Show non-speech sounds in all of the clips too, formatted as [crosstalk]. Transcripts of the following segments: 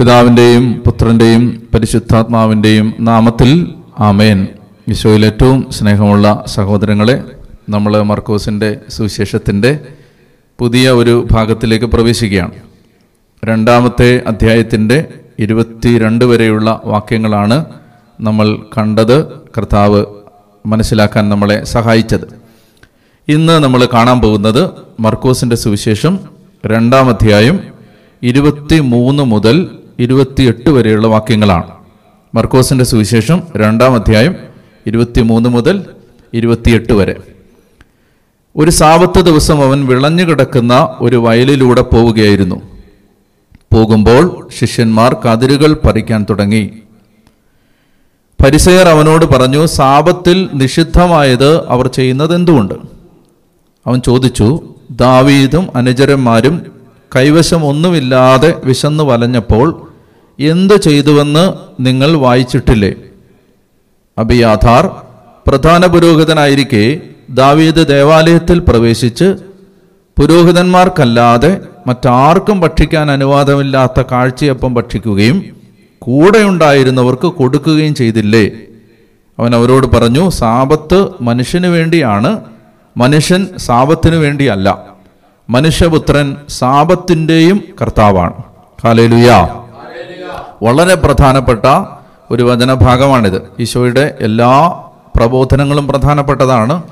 പിതാവിന്റെയും പുത്രന്റെയും പരിശുദ്ധാത്മാവിന്റെയും നാമത്തിൽ ആമേൻ. ഈശോയിൽ ഏറ്റവും സ്നേഹമുള്ള സഹോദരങ്ങളെ നമ്മൾ മർക്കോസിന്റെ സുവിശേഷത്തിന്റെ പുതിയ ഒരു ഭാഗത്തിലേക്ക് പ്രവേശിക്കുകയാണ്. രണ്ടാമത്തെ അധ്യായത്തിന്റെ ഇരുപത്തിരണ്ട് വരെയുള്ള വാക്യങ്ങളാണ് നമ്മൾ കണ്ടത് കർത്താവ് മനസ്സിലാക്കാൻ നമ്മളെ സഹായിച്ചത്. ഇന്ന് നമ്മൾ കാണാൻ പോകുന്നത് മർക്കോസിന്റെ സുവിശേഷം രണ്ടാം അധ്യായം ഇരുപത്തി മൂന്ന് മുതൽ ഇരുപത്തിയെട്ട് വരെയുള്ള വാക്യങ്ങളാണ്. മർക്കോസിന്റെ സുവിശേഷം രണ്ടാം അധ്യായം ഇരുപത്തി മൂന്ന് മുതൽ ഇരുപത്തിയെട്ട് വരെ. ഒരു സാവത്ത് ദിവസം അവൻ വിളഞ്ഞു കിടക്കുന്ന ഒരു വയലിലൂടെ പോവുകയായിരുന്നു. പോകുമ്പോൾ ശിഷ്യന്മാർ കതിരുകൾ പറിക്കാൻ തുടങ്ങി. പരിസയർ അവനോട് പറഞ്ഞു സാപത്തിൽ നിഷിദ്ധമായത് അവർ ചെയ്യുന്നത് എന്തുകൊണ്ട് അവൻ ചോദിച്ചു ദാവീദും അനുചരന്മാരും കൈവശം ഒന്നുമില്ലാതെ വിശന്നു വലഞ്ഞപ്പോൾ എന്തു ചെയ്തുവെന്ന് നിങ്ങൾ വായിച്ചിട്ടില്ലേ? അബിയാഥാർ പ്രധാന പുരോഹിതനായിരിക്കെ ദാവീദ് ദേവാലയത്തിൽ പ്രവേശിച്ച് പുരോഹിതന്മാർക്കല്ലാതെ മറ്റാർക്കും ഭക്ഷിക്കാൻ അനുവാദമില്ലാത്ത കാഴ്ചയപ്പം ഭക്ഷിക്കുകയും കൂടെയുണ്ടായിരുന്നവർക്ക് കൊടുക്കുകയും ചെയ്തില്ലേ? അവൻ അവരോട് പറഞ്ഞു സാപത്ത് മനുഷ്യന് വേണ്ടിയാണ്. മനുഷ്യൻ സാപത്തിനു വേണ്ടിയല്ല. മനുഷ്യപുത്രൻ സാപത്തിന്റെയും കർത്താവാണ്. കാലേലുയ വളരെ പ്രധാനപ്പെട്ട ഒരു വചനഭാഗമാണിത്. ഈശോയുടെ എല്ലാ പ്രബോധനങ്ങളും പ്രധാനപ്പെട്ടതാണ്.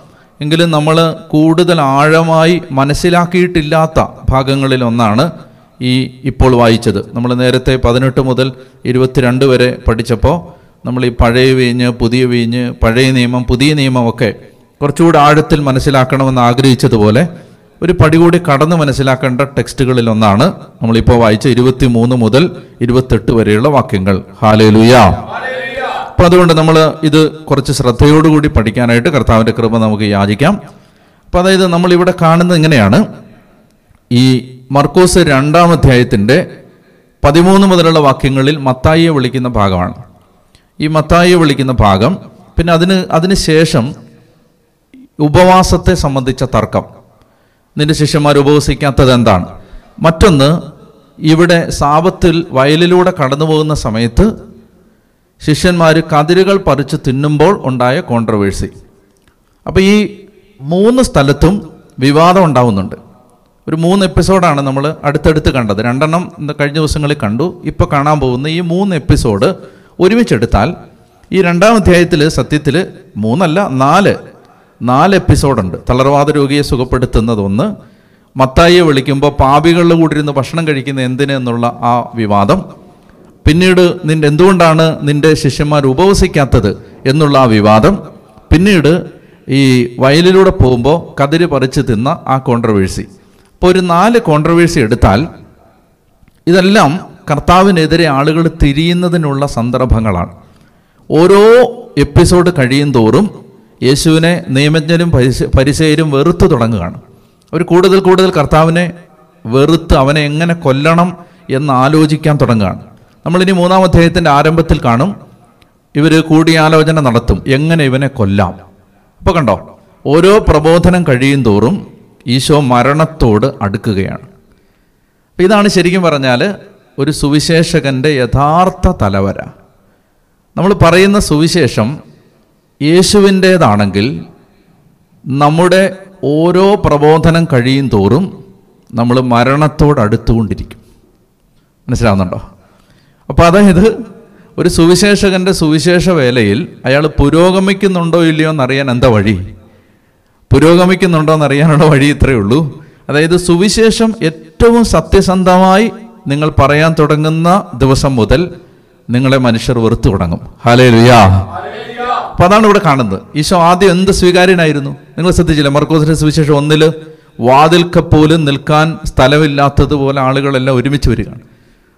എങ്കിലും നമ്മൾ കൂടുതൽ ആഴമായി മനസ്സിലാക്കിയിട്ടില്ലാത്ത ഭാഗങ്ങളിൽ ഒന്നാണ് ഈ ഇപ്പോൾ വായിച്ചത്. നമ്മൾ നേരത്തെ പതിനെട്ട് മുതൽ ഇരുപത്തിരണ്ട് വരെ പഠിച്ചപ്പോൾ നമ്മൾ ഈ പഴയ വീഞ്ഞ് പുതിയ വീഞ്ഞ് പഴയ നിയമം പുതിയ നിയമമൊക്കെ കുറച്ചുകൂടി ആഴത്തിൽ മനസ്സിലാക്കണമെന്ന് ആഗ്രഹിച്ചതുപോലെ ഒരു പടി കൂടി കടന്ന് മനസ്സിലാക്കേണ്ട ടെക്സ്റ്റുകളിൽ ഒന്നാണ് നമ്മളിപ്പോൾ വായിച്ച ഇരുപത്തി മൂന്ന് മുതൽ ഇരുപത്തെട്ട് വരെയുള്ള വാക്യങ്ങൾ. ഹാലേലുയ അപ്പൊ അതുകൊണ്ട് നമ്മൾ ഇത് കുറച്ച് ശ്രദ്ധയോടുകൂടി പഠിക്കാനായിട്ട് കർത്താവിന്റെ കൃപ നമുക്ക് യാചിക്കാം. അപ്പം അതായത് നമ്മളിവിടെ കാണുന്നത് ഇങ്ങനെയാണ്. ഈ മർക്കോസ് രണ്ടാം അധ്യായത്തിന്റെ പതിമൂന്ന് മുതലുള്ള വാക്യങ്ങളിൽ മത്തായിയെ വിളിക്കുന്ന ഭാഗമാണ്. ഈ മത്തായിയെ വിളിക്കുന്ന ഭാഗം പിന്നെ അതിന് അതിന് ശേഷം ഉപവാസത്തെ സംബന്ധിച്ച തർക്കം. നിന്റെ ശിഷ്യന്മാർ ഉപവസിക്കാത്തത് എന്താണ്? മറ്റൊന്ന് ഇവിടെ സാപത്തിൽ വയലിലൂടെ കടന്നു പോകുന്ന സമയത്ത് ശിഷ്യന്മാർ കതിരുകൾ പറിച്ച് തിന്നുമ്പോൾ ഉണ്ടായ കോൺട്രവേഴ്സി അപ്പോൾ ഈ മൂന്ന് സ്ഥലത്തും വിവാദം ഉണ്ടാവുന്നുണ്ട്. ഒരു മൂന്ന് എപ്പിസോഡാണ് നമ്മൾ അടുത്തടുത്ത് കണ്ടത്. രണ്ടെണ്ണം കഴിഞ്ഞ ദിവസങ്ങളിൽ കണ്ടു. ഇപ്പോൾ കാണാൻ പോകുന്ന ഈ മൂന്ന് എപ്പിസോഡ് ഒരുമിച്ചെടുത്താൽ ഈ രണ്ടാം അധ്യായത്തിൽ സത്യത്തിൽ മൂന്നല്ല നാല് നാല് എപ്പിസോഡുണ്ട്. തളർവാദ രോഗിയെ സുഖപ്പെടുത്തുന്നതൊന്ന്. മത്തായിയെ വിളിക്കുമ്പോൾ പാപികളിൽ കൂടി ഇരുന്ന് ഭക്ഷണം കഴിക്കുന്ന എന്തിന് എന്നുള്ള ആ വിവാദം. പിന്നീട് നിന്റെ എന്തുകൊണ്ടാണ് നിന്റെ ശിഷ്യന്മാർ ഉപവസിക്കാത്തത് എന്നുള്ള ആ വിവാദം. പിന്നീട് ഈ വയലിലൂടെ പോകുമ്പോൾ കതിര് പറിച്ച് തിന്ന ആ കോൺട്രവേഴ്സി അപ്പോൾ ഒരു നാല് കോൺട്രവേഴ്സി എടുത്താൽ ഇതെല്ലാം കർത്താവിനെതിരെ ആളുകൾ തിരിയുന്നതിനുള്ള സന്ദർഭങ്ങളാണ്. ഓരോ എപ്പിസോഡ് കഴിയും തോറും യേശുവിനെ നിയമജ്ഞരും പരിസ പരിസയരും വെറുത്തു തുടങ്ങുകയാണ്. അവർ കൂടുതൽ കൂടുതൽ കർത്താവിനെ വെറുത്ത് അവനെ എങ്ങനെ കൊല്ലണം എന്ന് ആലോചിക്കാൻ തുടങ്ങുകയാണ്. നമ്മളിനി മൂന്നാം അധ്യായത്തിന്റെ ആരംഭത്തിൽ കാണും ഇവർ കൂടിയാലോചന നടത്തും എങ്ങനെ ഇവനെ കൊല്ലാം. അപ്പോൾ കണ്ടോ ഓരോ പ്രബോധനം കഴിയും തോറും ഈശോ മരണത്തോട് അടുക്കുകയാണ്. അപ്പം ഇതാണ് ശരിക്കും പറഞ്ഞാൽ ഒരു സുവിശേഷകന്റെ യഥാർത്ഥ തലവര. നമ്മൾ പറയുന്ന സുവിശേഷം യേശുവിന്റേതാണെങ്കിൽ നമ്മുടെ ഓരോ പ്രബോധനം കഴിയും തോറും നമ്മൾ മരണത്തോട് അടുത്തുകൊണ്ടിരിക്കും. മനസ്സിലാവുന്നുണ്ടോ? അപ്പോൾ അതായത് ഒരു സുവിശേഷകന്റെ സുവിശേഷ വേലയിൽ അയാൾ പുരോഗമിക്കുന്നുണ്ടോ ഇല്ലയോ എന്നറിയാൻ എന്താ വഴി? പുരോഗമിക്കുന്നുണ്ടോ എന്നറിയാനുള്ള വഴി ഇത്രയേ ഉള്ളൂ. അതായത് സുവിശേഷം ഏറ്റവും സത്യസന്ധമായി നിങ്ങൾ പറയാൻ തുടങ്ങുന്ന ദിവസം മുതൽ നിങ്ങളെ മനുഷ്യർ വെറുത്തു തുടങ്ങും. ഹാലേ ലുയാ അപ്പൊ അതാണ് ഇവിടെ കാണുന്നത്. ഈശോ ആദ്യം എന്ത് സ്വീകാര്യനായിരുന്നു? നിങ്ങൾ ശ്രദ്ധിച്ചില്ല? മർക്കോസിന്റെ സുവിശേഷം ഒന്നിൽ വാതിൽക്ക പോലും നിൽക്കാൻ സ്ഥലമില്ലാത്തതുപോലെ ആളുകളെല്ലാം ഒരുമിച്ച് വരികയാണ്.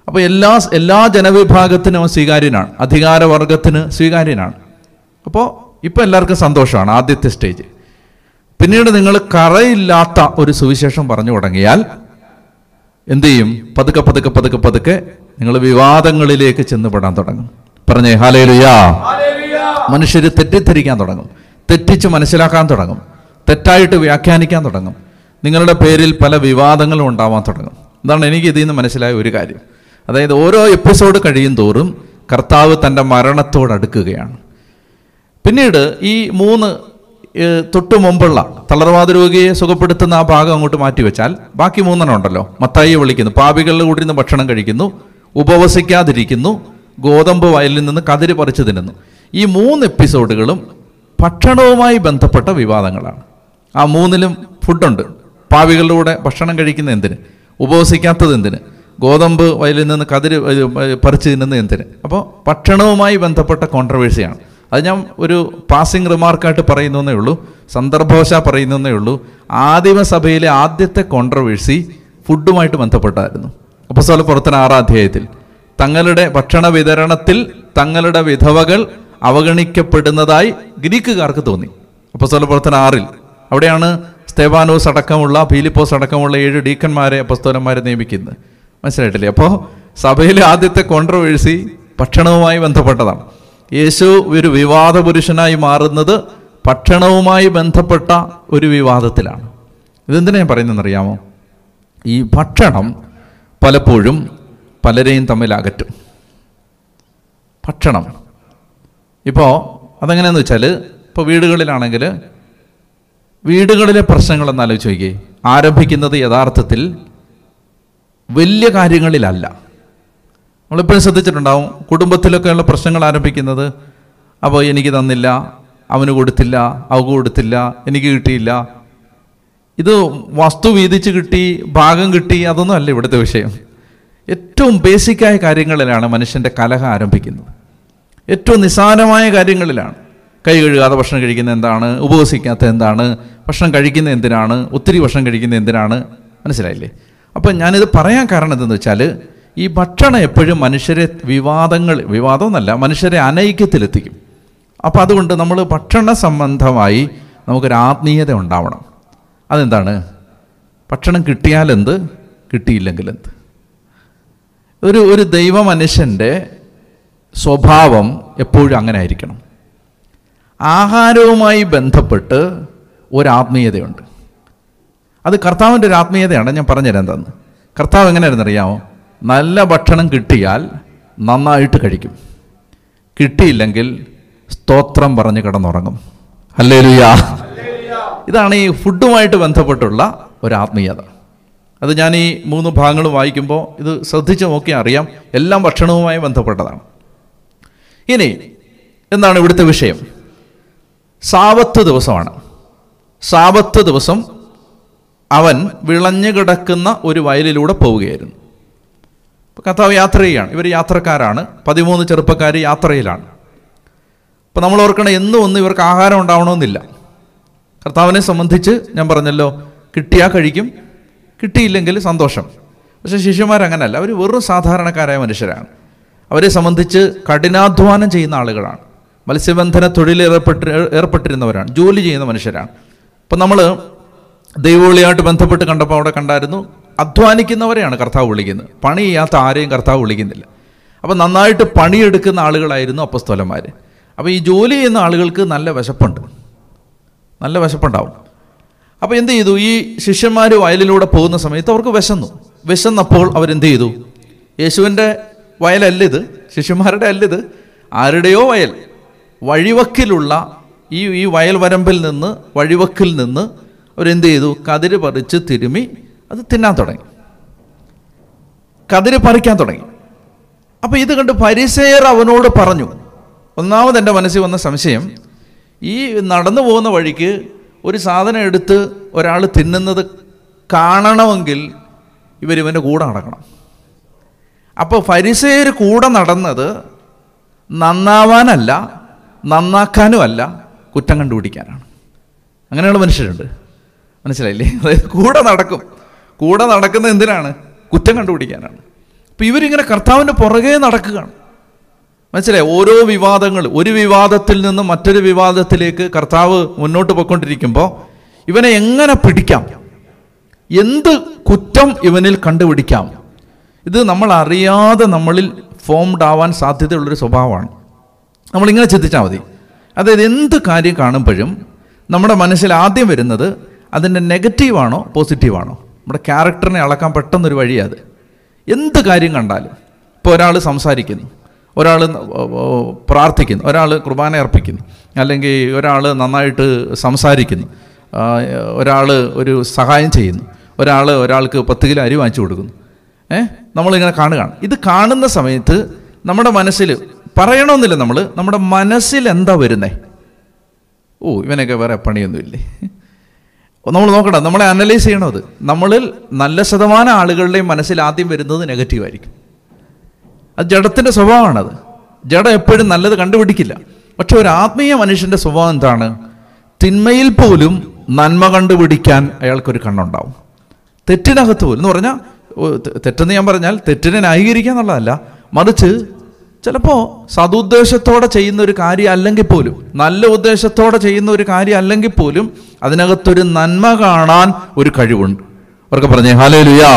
അപ്പോൾ എല്ലാ എല്ലാ ജനവിഭാഗത്തിനും അവൻ സ്വീകാര്യനാണ്. അധികാരവർഗത്തിന് സ്വീകാര്യനാണ്. അപ്പോൾ ഇപ്പോൾ എല്ലാവർക്കും സന്തോഷമാണ് ആദ്യത്തെ സ്റ്റേജ്. പിന്നീട് നിങ്ങൾ കറയില്ലാത്ത ഒരു സുവിശേഷം പറഞ്ഞു തുടങ്ങിയാൽ എന്തു ചെയ്യും? പതുക്കെ പതുക്കെ പതുക്കെ പതുക്കെ നിങ്ങൾ വിവാദങ്ങളിലേക്ക് ചെന്നുപെടാൻ തുടങ്ങും. പറഞ്ഞേ ഹാലേലുയാ മനുഷ്യർ തെറ്റിദ്ധരിക്കാൻ തുടങ്ങും. തെറ്റിച്ച് മനസ്സിലാക്കാൻ തുടങ്ങും. തെറ്റായിട്ട് വ്യാഖ്യാനിക്കാൻ തുടങ്ങും. നിങ്ങളുടെ പേരിൽ പല വിവാദങ്ങളും ഉണ്ടാവാൻ തുടങ്ങും. ഇതാണ് എനിക്ക് ഇതിൽ നിന്ന് മനസ്സിലായ ഒരു കാര്യം. അതായത് ഓരോ എപ്പിസോഡ് കഴിയും തോറും കർത്താവ് തന്റെ മരണത്തോട് അടുക്കുകയാണ്. പിന്നീട് ഈ മൂന്ന് തൊട്ടു മുമ്പുള്ള തളർവാദ രോഗിയെ സുഖപ്പെടുത്തുന്ന ആ ഭാഗം അങ്ങോട്ട് മാറ്റിവെച്ചാൽ ബാക്കി മൂന്നെണ്ണം ഉണ്ടല്ലോ. മത്തായി വിളിക്കുന്നു. പാപികളിൽ കൂടി നിന്ന് ഭക്ഷണം കഴിക്കുന്നു. ഉപവസിക്കാതിരിക്കുന്നു. ഗോതമ്പ് വയലിൽ നിന്ന് കതിര് പറിച്ചു തിന്നുന്നു. ഈ മൂന്ന് എപ്പിസോഡുകളും ഭക്ഷണവുമായി ബന്ധപ്പെട്ട വിവാദങ്ങളാണ്. ആ മൂന്നിലും ഫുഡുണ്ട്. പാവികളുടെ കൂടെ ഭക്ഷണം കഴിക്കുന്ന എന്തിന്? ഉപവസിക്കാത്തത് എന്തിന്? ഗോതമ്പ് വയലിൽ നിന്ന് കതിര് പറിച്ച് തിന്നുന്ന എന്തിന്? അപ്പോൾ ഭക്ഷണവുമായി ബന്ധപ്പെട്ട കോൺട്രവേഴ്സിയാണ് അത് ഞാൻ ഒരു പാസിംഗ് റിമാർക്കായിട്ട് പറയുന്നേ ഉള്ളൂ. സന്ദർഭവശ പറയുന്നേ ഉള്ളൂ. ആദിമസഭയിലെ ആദ്യത്തെ കോൺട്രവേഴ്സി ഫുഡുമായിട്ട് ബന്ധപ്പെട്ടായിരുന്നു. അപ്പോൾ ആറാം അധ്യായത്തിൽ തങ്ങളുടെ ഭക്ഷണ വിതരണത്തിൽ തങ്ങളുടെ വിധവകൾ അവഗണിക്കപ്പെടുന്നതായി ഗ്രീക്കുകാർക്ക് തോന്നി. അപ്പൊ സ്വല പുറത്തിന് ആറിൽ അവിടെയാണ് സ്തേവാനോസ് അടക്കമുള്ള ഫീലിപ്പോസ് അടക്കമുള്ള ഏഴ് ഡീക്കന്മാരെ അപ്പസ്തോലന്മാരെ നിയമിക്കുന്നത്. മനസ്സിലായിട്ടില്ലേ? അപ്പോൾ സഭയിലെ ആദ്യത്തെ കോൺട്രവേഴ്സി ഭക്ഷണവുമായി ബന്ധപ്പെട്ടതാണ്. യേശു ഒരു വിവാദ പുരുഷനായി മാറുന്നത് ഭക്ഷണവുമായി ബന്ധപ്പെട്ട ഒരു വിവാദത്തിലാണ്. ഇതെന്തിനാ ഞാൻ പറയുന്നതെന്നറിയാമോ? ഈ ഭക്ഷണം പലപ്പോഴും പലരെയും തമ്മിൽ അകറ്റും. ഭക്ഷണം ഇപ്പോൾ അതെങ്ങനെയാന്ന് വെച്ചാൽ ഇപ്പോൾ വീടുകളിലാണെങ്കിൽ വീടുകളിലെ പ്രശ്നങ്ങളെന്ന് ആലോചിച്ച് നോക്കിയേ. ആരംഭിക്കുന്നത് യഥാർത്ഥത്തിൽ വലിയ കാര്യങ്ങളിലല്ല. നമ്മളിപ്പോഴും ശ്രദ്ധിച്ചിട്ടുണ്ടാവും കുടുംബത്തിലൊക്കെയുള്ള പ്രശ്നങ്ങൾ ആരംഭിക്കുന്നത് അപ്പോൾ എനിക്ക് തന്നില്ല അവന് കൊടുത്തില്ല അവക്ക് കൊടുത്തില്ല എനിക്ക് കിട്ടിയില്ല. ഇത് വസ്തു വീതിച്ച് കിട്ടി ഭാഗം കിട്ടി അതൊന്നും അല്ല ഇവിടുത്തെ വിഷയം. ഏറ്റവും ബേസിക്കായ കാര്യങ്ങളിലാണ് മനുഷ്യന്റെ കലഹ ആരംഭിക്കുന്നത്. ഏറ്റവും നിസ്സാരമായ കാര്യങ്ങളിലാണ്. കൈ കഴുകാതെ ഭക്ഷണം കഴിക്കുന്നത് എന്താണ്? ഉപവസിക്കാത്ത എന്താണ്? ഭക്ഷണം കഴിക്കുന്നത് എന്തിനാണ്? ഒത്തിരി ഭക്ഷണം കഴിക്കുന്നത് എന്തിനാണ്? മനസ്സിലായില്ലേ? അപ്പം ഞാനിത് പറയാൻ കാരണം എന്തെന്ന് വെച്ചാൽ ഈ ഭക്ഷണം എപ്പോഴും മനുഷ്യരെ വിവാദങ്ങൾ വിവാദമൊന്നല്ല മനുഷ്യരെ അനൈക്യത്തിലെത്തിക്കും. അപ്പോൾ അതുകൊണ്ട് നമ്മൾ ഭക്ഷണ സംബന്ധമായി നമുക്കൊരു ആത്മീയത ഉണ്ടാവണം. അതെന്താണ്? ഭക്ഷണം കിട്ടിയാലെന്ത്? കിട്ടിയില്ലെങ്കിൽ എന്ത് ഒരു ഒരു ദൈവ മനുഷ്യന്റെ സ്വഭാവം എപ്പോഴും അങ്ങനെ ആയിരിക്കണം ആഹാരവുമായി ബന്ധപ്പെട്ട് ഒരാത്മീയതയുണ്ട്. അത് കർത്താവിന്റെ ഒരു ആത്മീയതയാണ് ഞാൻ പറഞ്ഞുതരാം എന്താന്ന്. കർത്താവ് എങ്ങനെയായിരുന്നു അറിയാമോ? നല്ല ഭക്ഷണം കിട്ടിയാൽ നന്നായിട്ട് കഴിക്കും. കിട്ടിയില്ലെങ്കിൽ സ്തോത്രം പറഞ്ഞ് കിടന്നുറങ്ങും. അല്ലേ ഇതാണ് ഈ ഫുഡുമായിട്ട് ബന്ധപ്പെട്ടുള്ള ഒരു ആത്മീയത അത് ഞാൻ ഈ മൂന്ന് ഭാഗങ്ങൾ വായിക്കുമ്പോൾ ഇത് ശ്രദ്ധിച്ച് നോക്കിയാൽ അറിയാം. എല്ലാം ഭക്ഷണവുമായി ബന്ധപ്പെട്ടതാണ്. ഇനി എന്താണ് ഇവിടുത്തെ വിഷയം? സാവത്ത് ദിവസമാണ്. സാവത്ത് ദിവസം അവൻ വിളഞ്ഞു കിടക്കുന്ന ഒരു വയലിലൂടെ പോവുകയായിരുന്നു. കഥാവ് യാത്ര ചെയ്യുകയാണ്. ഇവർ യാത്രക്കാരാണ്. പതിമൂന്ന് ചെറുപ്പക്കാർ യാത്രയിലാണ്. അപ്പോൾ നമ്മൾ ഓർക്കണം എന്നും ഒന്നും ഇവർക്ക് ആഹാരം ഉണ്ടാവണമെന്നില്ല. കർത്താവിനെ സംബന്ധിച്ച് ഞാൻ പറഞ്ഞല്ലോ കിട്ടിയാൽ കഴിക്കും കിട്ടിയില്ലെങ്കിൽ സന്തോഷം. പക്ഷേ ശിഷ്യന്മാരങ്ങനല്ല. അവർ വെറും സാധാരണക്കാരായ മനുഷ്യരാണ്. അവരെ സംബന്ധിച്ച് കഠിനാധ്വാനം ചെയ്യുന്ന ആളുകളാണ്. മത്സ്യബന്ധന തൊഴിൽ ഏർപ്പെട്ട് ഏർപ്പെട്ടിരുന്നവരാണ്. ജോലി ചെയ്യുന്ന മനുഷ്യരാണ്. അപ്പം നമ്മൾ ദൈവവിളിയായിട്ട് ബന്ധപ്പെട്ട് കണ്ടപ്പോൾ അവിടെ കണ്ടായിരുന്നു അധ്വാനിക്കുന്നവരെയാണ് കർത്താവ് വിളിക്കുന്നത്. പണി ചെയ്യാത്ത ആരെയും കർത്താവ് വിളിക്കുന്നില്ല. അപ്പം നന്നായിട്ട് പണിയെടുക്കുന്ന ആളുകളായിരുന്നു അപ്പസ്തോലന്മാർ അപ്പോൾ ഈ ജോലി ചെയ്യുന്ന ആളുകൾക്ക് നല്ല വിശപ്പുണ്ട്. നല്ല വിശപ്പുണ്ടാവും. അപ്പോൾ എന്ത് ചെയ്തു? ഈ ശിഷ്യന്മാർ വയലിലൂടെ പോകുന്ന സമയത്ത് അവർക്ക് വിശന്നു. വിശന്നപ്പോൾ അവരെന്ത് ചെയ്തു? യേശുവിന്റെ വയലല്ല ഇത്? ശിഷ്യന്മാരുടെ അല്ല ഇത്? ആരുടെയോ വയൽ. വഴിവക്കിലുള്ള ഈ ഈ വയൽ വരമ്പിൽ നിന്ന് വഴിവക്കിൽ നിന്ന് അവരെന്ത് ചെയ്തു? കതിര് പറിച്ച് തിരുമി അത് തിന്നാൻ തുടങ്ങി. കതിര് പറിക്കാൻ തുടങ്ങി. അപ്പോൾ ഇത് കണ്ട് പരിസേർ അവനോട് പറഞ്ഞു. ഒന്നാമത് എന്റെ മനസ്സിൽ വന്ന സംശയം ഈ നടന്നു പോകുന്ന വഴിക്ക് ഒരു സാധനം എടുത്ത് ഒരാൾ തിന്നുന്നത് കാണണമെങ്കിൽ ഇവരിവന്റെ കൂടെ നടക്കണം. അപ്പോൾ ഫരിസേർ കൂടെ നടന്നത് നന്നാവാനല്ല നന്നാക്കാനും അല്ല കുറ്റം കണ്ടുപിടിക്കാനാണ്. അങ്ങനെയുള്ള മനുഷ്യരുണ്ട്. മനസ്സിലായില്ലേ? അതായത് കൂടെ നടക്കും. കൂടെ നടക്കുന്ന എന്തിനാണ്? കുറ്റം കണ്ടുപിടിക്കാനാണ്. അപ്പം ഇവരിങ്ങനെ കർത്താവിന്റെ പുറകെ നടക്കുകയാണ്. മനസ്സിലായി? ഓരോ വിവാദങ്ങൾ ഒരു വിവാദത്തിൽ നിന്ന് മറ്റൊരു വിവാദത്തിലേക്ക് കർത്താവ് മുന്നോട്ട് പോയിക്കൊണ്ടിരിക്കുമ്പോൾ ഇവനെ എങ്ങനെ പിടിക്കാം? എന്ത് കുറ്റം ഇവനിൽ കണ്ടുപിടിക്കാം? ഇത് നമ്മൾ അറിയാതെ നമ്മളിൽ ഫോംഡ് ആവാൻ സാധ്യതയുള്ളൊരു സ്വഭാവമാണ്. നമ്മളിങ്ങനെ ചിന്തിച്ചാൽ മതി. അതായത് എന്ത് കാര്യം കാണുമ്പോഴും നമ്മുടെ മനസ്സിൽ ആദ്യം വരുന്നത് അതിന്റെ നെഗറ്റീവാണോ പോസിറ്റീവാണോ നമ്മുടെ ക്യാരക്ടറിനെ അളക്കാൻ പെട്ടെന്നൊരു വഴിയാണ് അത്. എന്ത് കാര്യം കണ്ടാലും ഇപ്പോൾ ഒരാൾ സംസാരിക്കുന്നു ഒരാൾ പ്രാർത്ഥിക്കുന്നു ഒരാൾ കുർബാന അർപ്പിക്കുന്നു അല്ലെങ്കിൽ ഒരാൾ നന്നായിട്ട് സംസാരിക്കുന്നു ഒരാൾ ഒരു സഹായം ചെയ്യുന്നു ഒരാൾ ഒരാൾക്ക് പത്ത് കിലോ അരി വാങ്ങിച്ചു കൊടുക്കുന്നു. ഏ? നമ്മളിങ്ങനെ കാണുകയാണ്. ഇത് കാണുന്ന സമയത്ത് നമ്മുടെ മനസ്സിൽ പറയണമെന്നില്ല നമ്മൾ നമ്മുടെ മനസ്സിൽ എന്താ വരുന്നേ? ഓ ഇവനൊക്കെ വേറെ പണിയൊന്നുമില്ലേ? നമ്മൾ നോക്കണം നമ്മളെ അനലൈസ് ചെയ്യണത് നമ്മളിൽ നല്ല ശതമാനം ആളുകളുടെയും മനസ്സിൽ ആദ്യം വരുന്നത് നെഗറ്റീവായിരിക്കും അത് ജഡത്തിന്റെ സ്വഭാവമാണത്. ജഡം എപ്പോഴും നല്ലത് കണ്ടുപിടിക്കില്ല. പക്ഷെ ഒരു ആത്മീയ മനുഷ്യന്റെ സ്വഭാവം എന്താണ്? തിന്മയിൽ പോലും നന്മ കണ്ടുപിടിക്കാൻ അയാൾക്കൊരു കണ്ണുണ്ടാവും. തെറ്റിനകത്ത് പോലും. എന്ന് പറഞ്ഞാൽ തെറ്റെന്ന് ഞാൻ പറഞ്ഞാൽ തെറ്റിനെ ന്യായീകരിക്കുക എന്നുള്ളതല്ല. മറിച്ച് ചിലപ്പോൾ സതുദ്ദേശത്തോടെ ചെയ്യുന്ന ഒരു കാര്യം അല്ലെങ്കിൽ പോലും നല്ല ഉദ്ദേശത്തോടെ ചെയ്യുന്ന ഒരു കാര്യം അല്ലെങ്കിൽ പോലും അതിനകത്തൊരു നന്മ കാണാൻ ഒരു കഴിവുണ്ട്. അവർക്ക് പറഞ്ഞേ ഹാലേ ലുയാ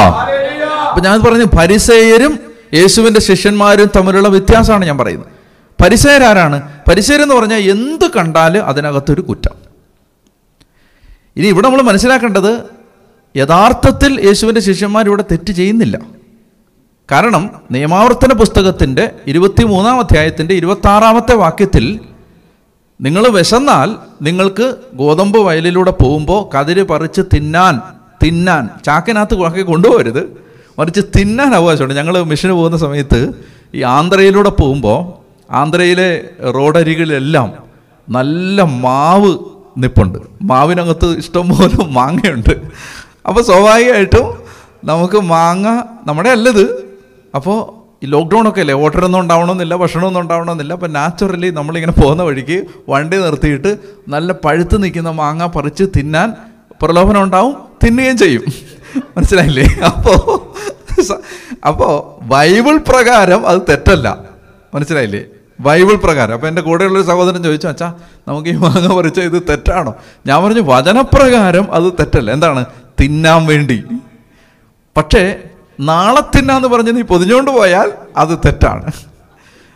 അപ്പൊ ഞാൻ പറഞ്ഞു പരിസേയരും യേശുവിന്റെ ശിഷ്യന്മാരും തമ്മിലുള്ള വ്യത്യാസമാണ് ഞാൻ പറയുന്നത്. പരിസയരാരാണ്? പരിസയരെന്ന് പറഞ്ഞാൽ എന്ത് കണ്ടാലും അതിനകത്തൊരു കുറ്റം. ഇനി ഇവിടെ നമ്മൾ മനസ്സിലാക്കേണ്ടത് യഥാർത്ഥത്തിൽ യേശുവിന്റെ ശിഷ്യന്മാർ ഇവിടെ തെറ്റ് ചെയ്യുന്നില്ല. കാരണം നിയമാവർത്തന പുസ്തകത്തിന്റെ ഇരുപത്തി മൂന്നാം അധ്യായത്തിന്റെ ഇരുപത്തി ആറാമത്തെ വാക്യത്തിൽ നിങ്ങൾ വിശന്നാൽ നിങ്ങൾക്ക് ഗോതമ്പ് വയലിലൂടെ പോകുമ്പോൾ കതിര് പറിച്ച് തിന്നാൻ തിന്നാൻ ചാക്കിനകത്ത് ആക്കി കൊണ്ടുപോകരുത്. മറിച്ച് തിന്നാൻ അവകാശമുണ്ട്. ഞങ്ങൾ മിഷന് പോകുന്ന സമയത്ത് ഈ ആന്ധ്രയിലൂടെ പോകുമ്പോൾ ആന്ധ്രയിലെ റോഡരികളിലെല്ലാം നല്ല മാവ് നിപ്പുണ്ട്. മാവിനകത്ത് ഇഷ്ടംപോലെ മാങ്ങയുണ്ട്. അപ്പോൾ സ്വാഭാവികമായിട്ടും നമുക്ക് മാങ്ങ നമ്മുടെ അല്ലത്. അപ്പോൾ ഈ ലോക്ക്ഡൗൺ ഒക്കെ അല്ലേ? ഓട്ടറൊന്നും ഉണ്ടാവണമെന്നില്ല ഭക്ഷണമൊന്നും ഉണ്ടാവണമെന്നില്ല. അപ്പോൾ നാച്ചുറലി നമ്മളിങ്ങനെ പോകുന്ന വഴിക്ക് വണ്ടി നിർത്തിയിട്ട് നല്ല പഴുത്ത് നിൽക്കുന്ന മാങ്ങ പറിച്ച് തിന്നാൻ പ്രലോഭനം ഉണ്ടാവും തിന്നുകയും ചെയ്യും. [laughs] മനസ്സിലായില്ലേ? അപ്പോൾ അപ്പോൾ ബൈബിൾ പ്രകാരം അത് തെറ്റല്ല. മനസ്സിലായില്ലേ? ബൈബിൾ പ്രകാരം. അപ്പോൾ എന്റെ കൂടെയുള്ളൊരു സഹോദരൻ ചോദിച്ചു അച്ഛാ നമുക്ക് ഈ മാങ്ങ പറിച്ച ഇത് തെറ്റാണോ? ഞാൻ പറഞ്ഞു വചനപ്രകാരം അത് തെറ്റല്ല. എന്താണ്? തിന്നാൻ വേണ്ടി. പക്ഷേ നാളെ തിന്നാന്ന് പറഞ്ഞ് നീ പൊതിഞ്ഞുകൊണ്ട് പോയാൽ അത് തെറ്റാണ്.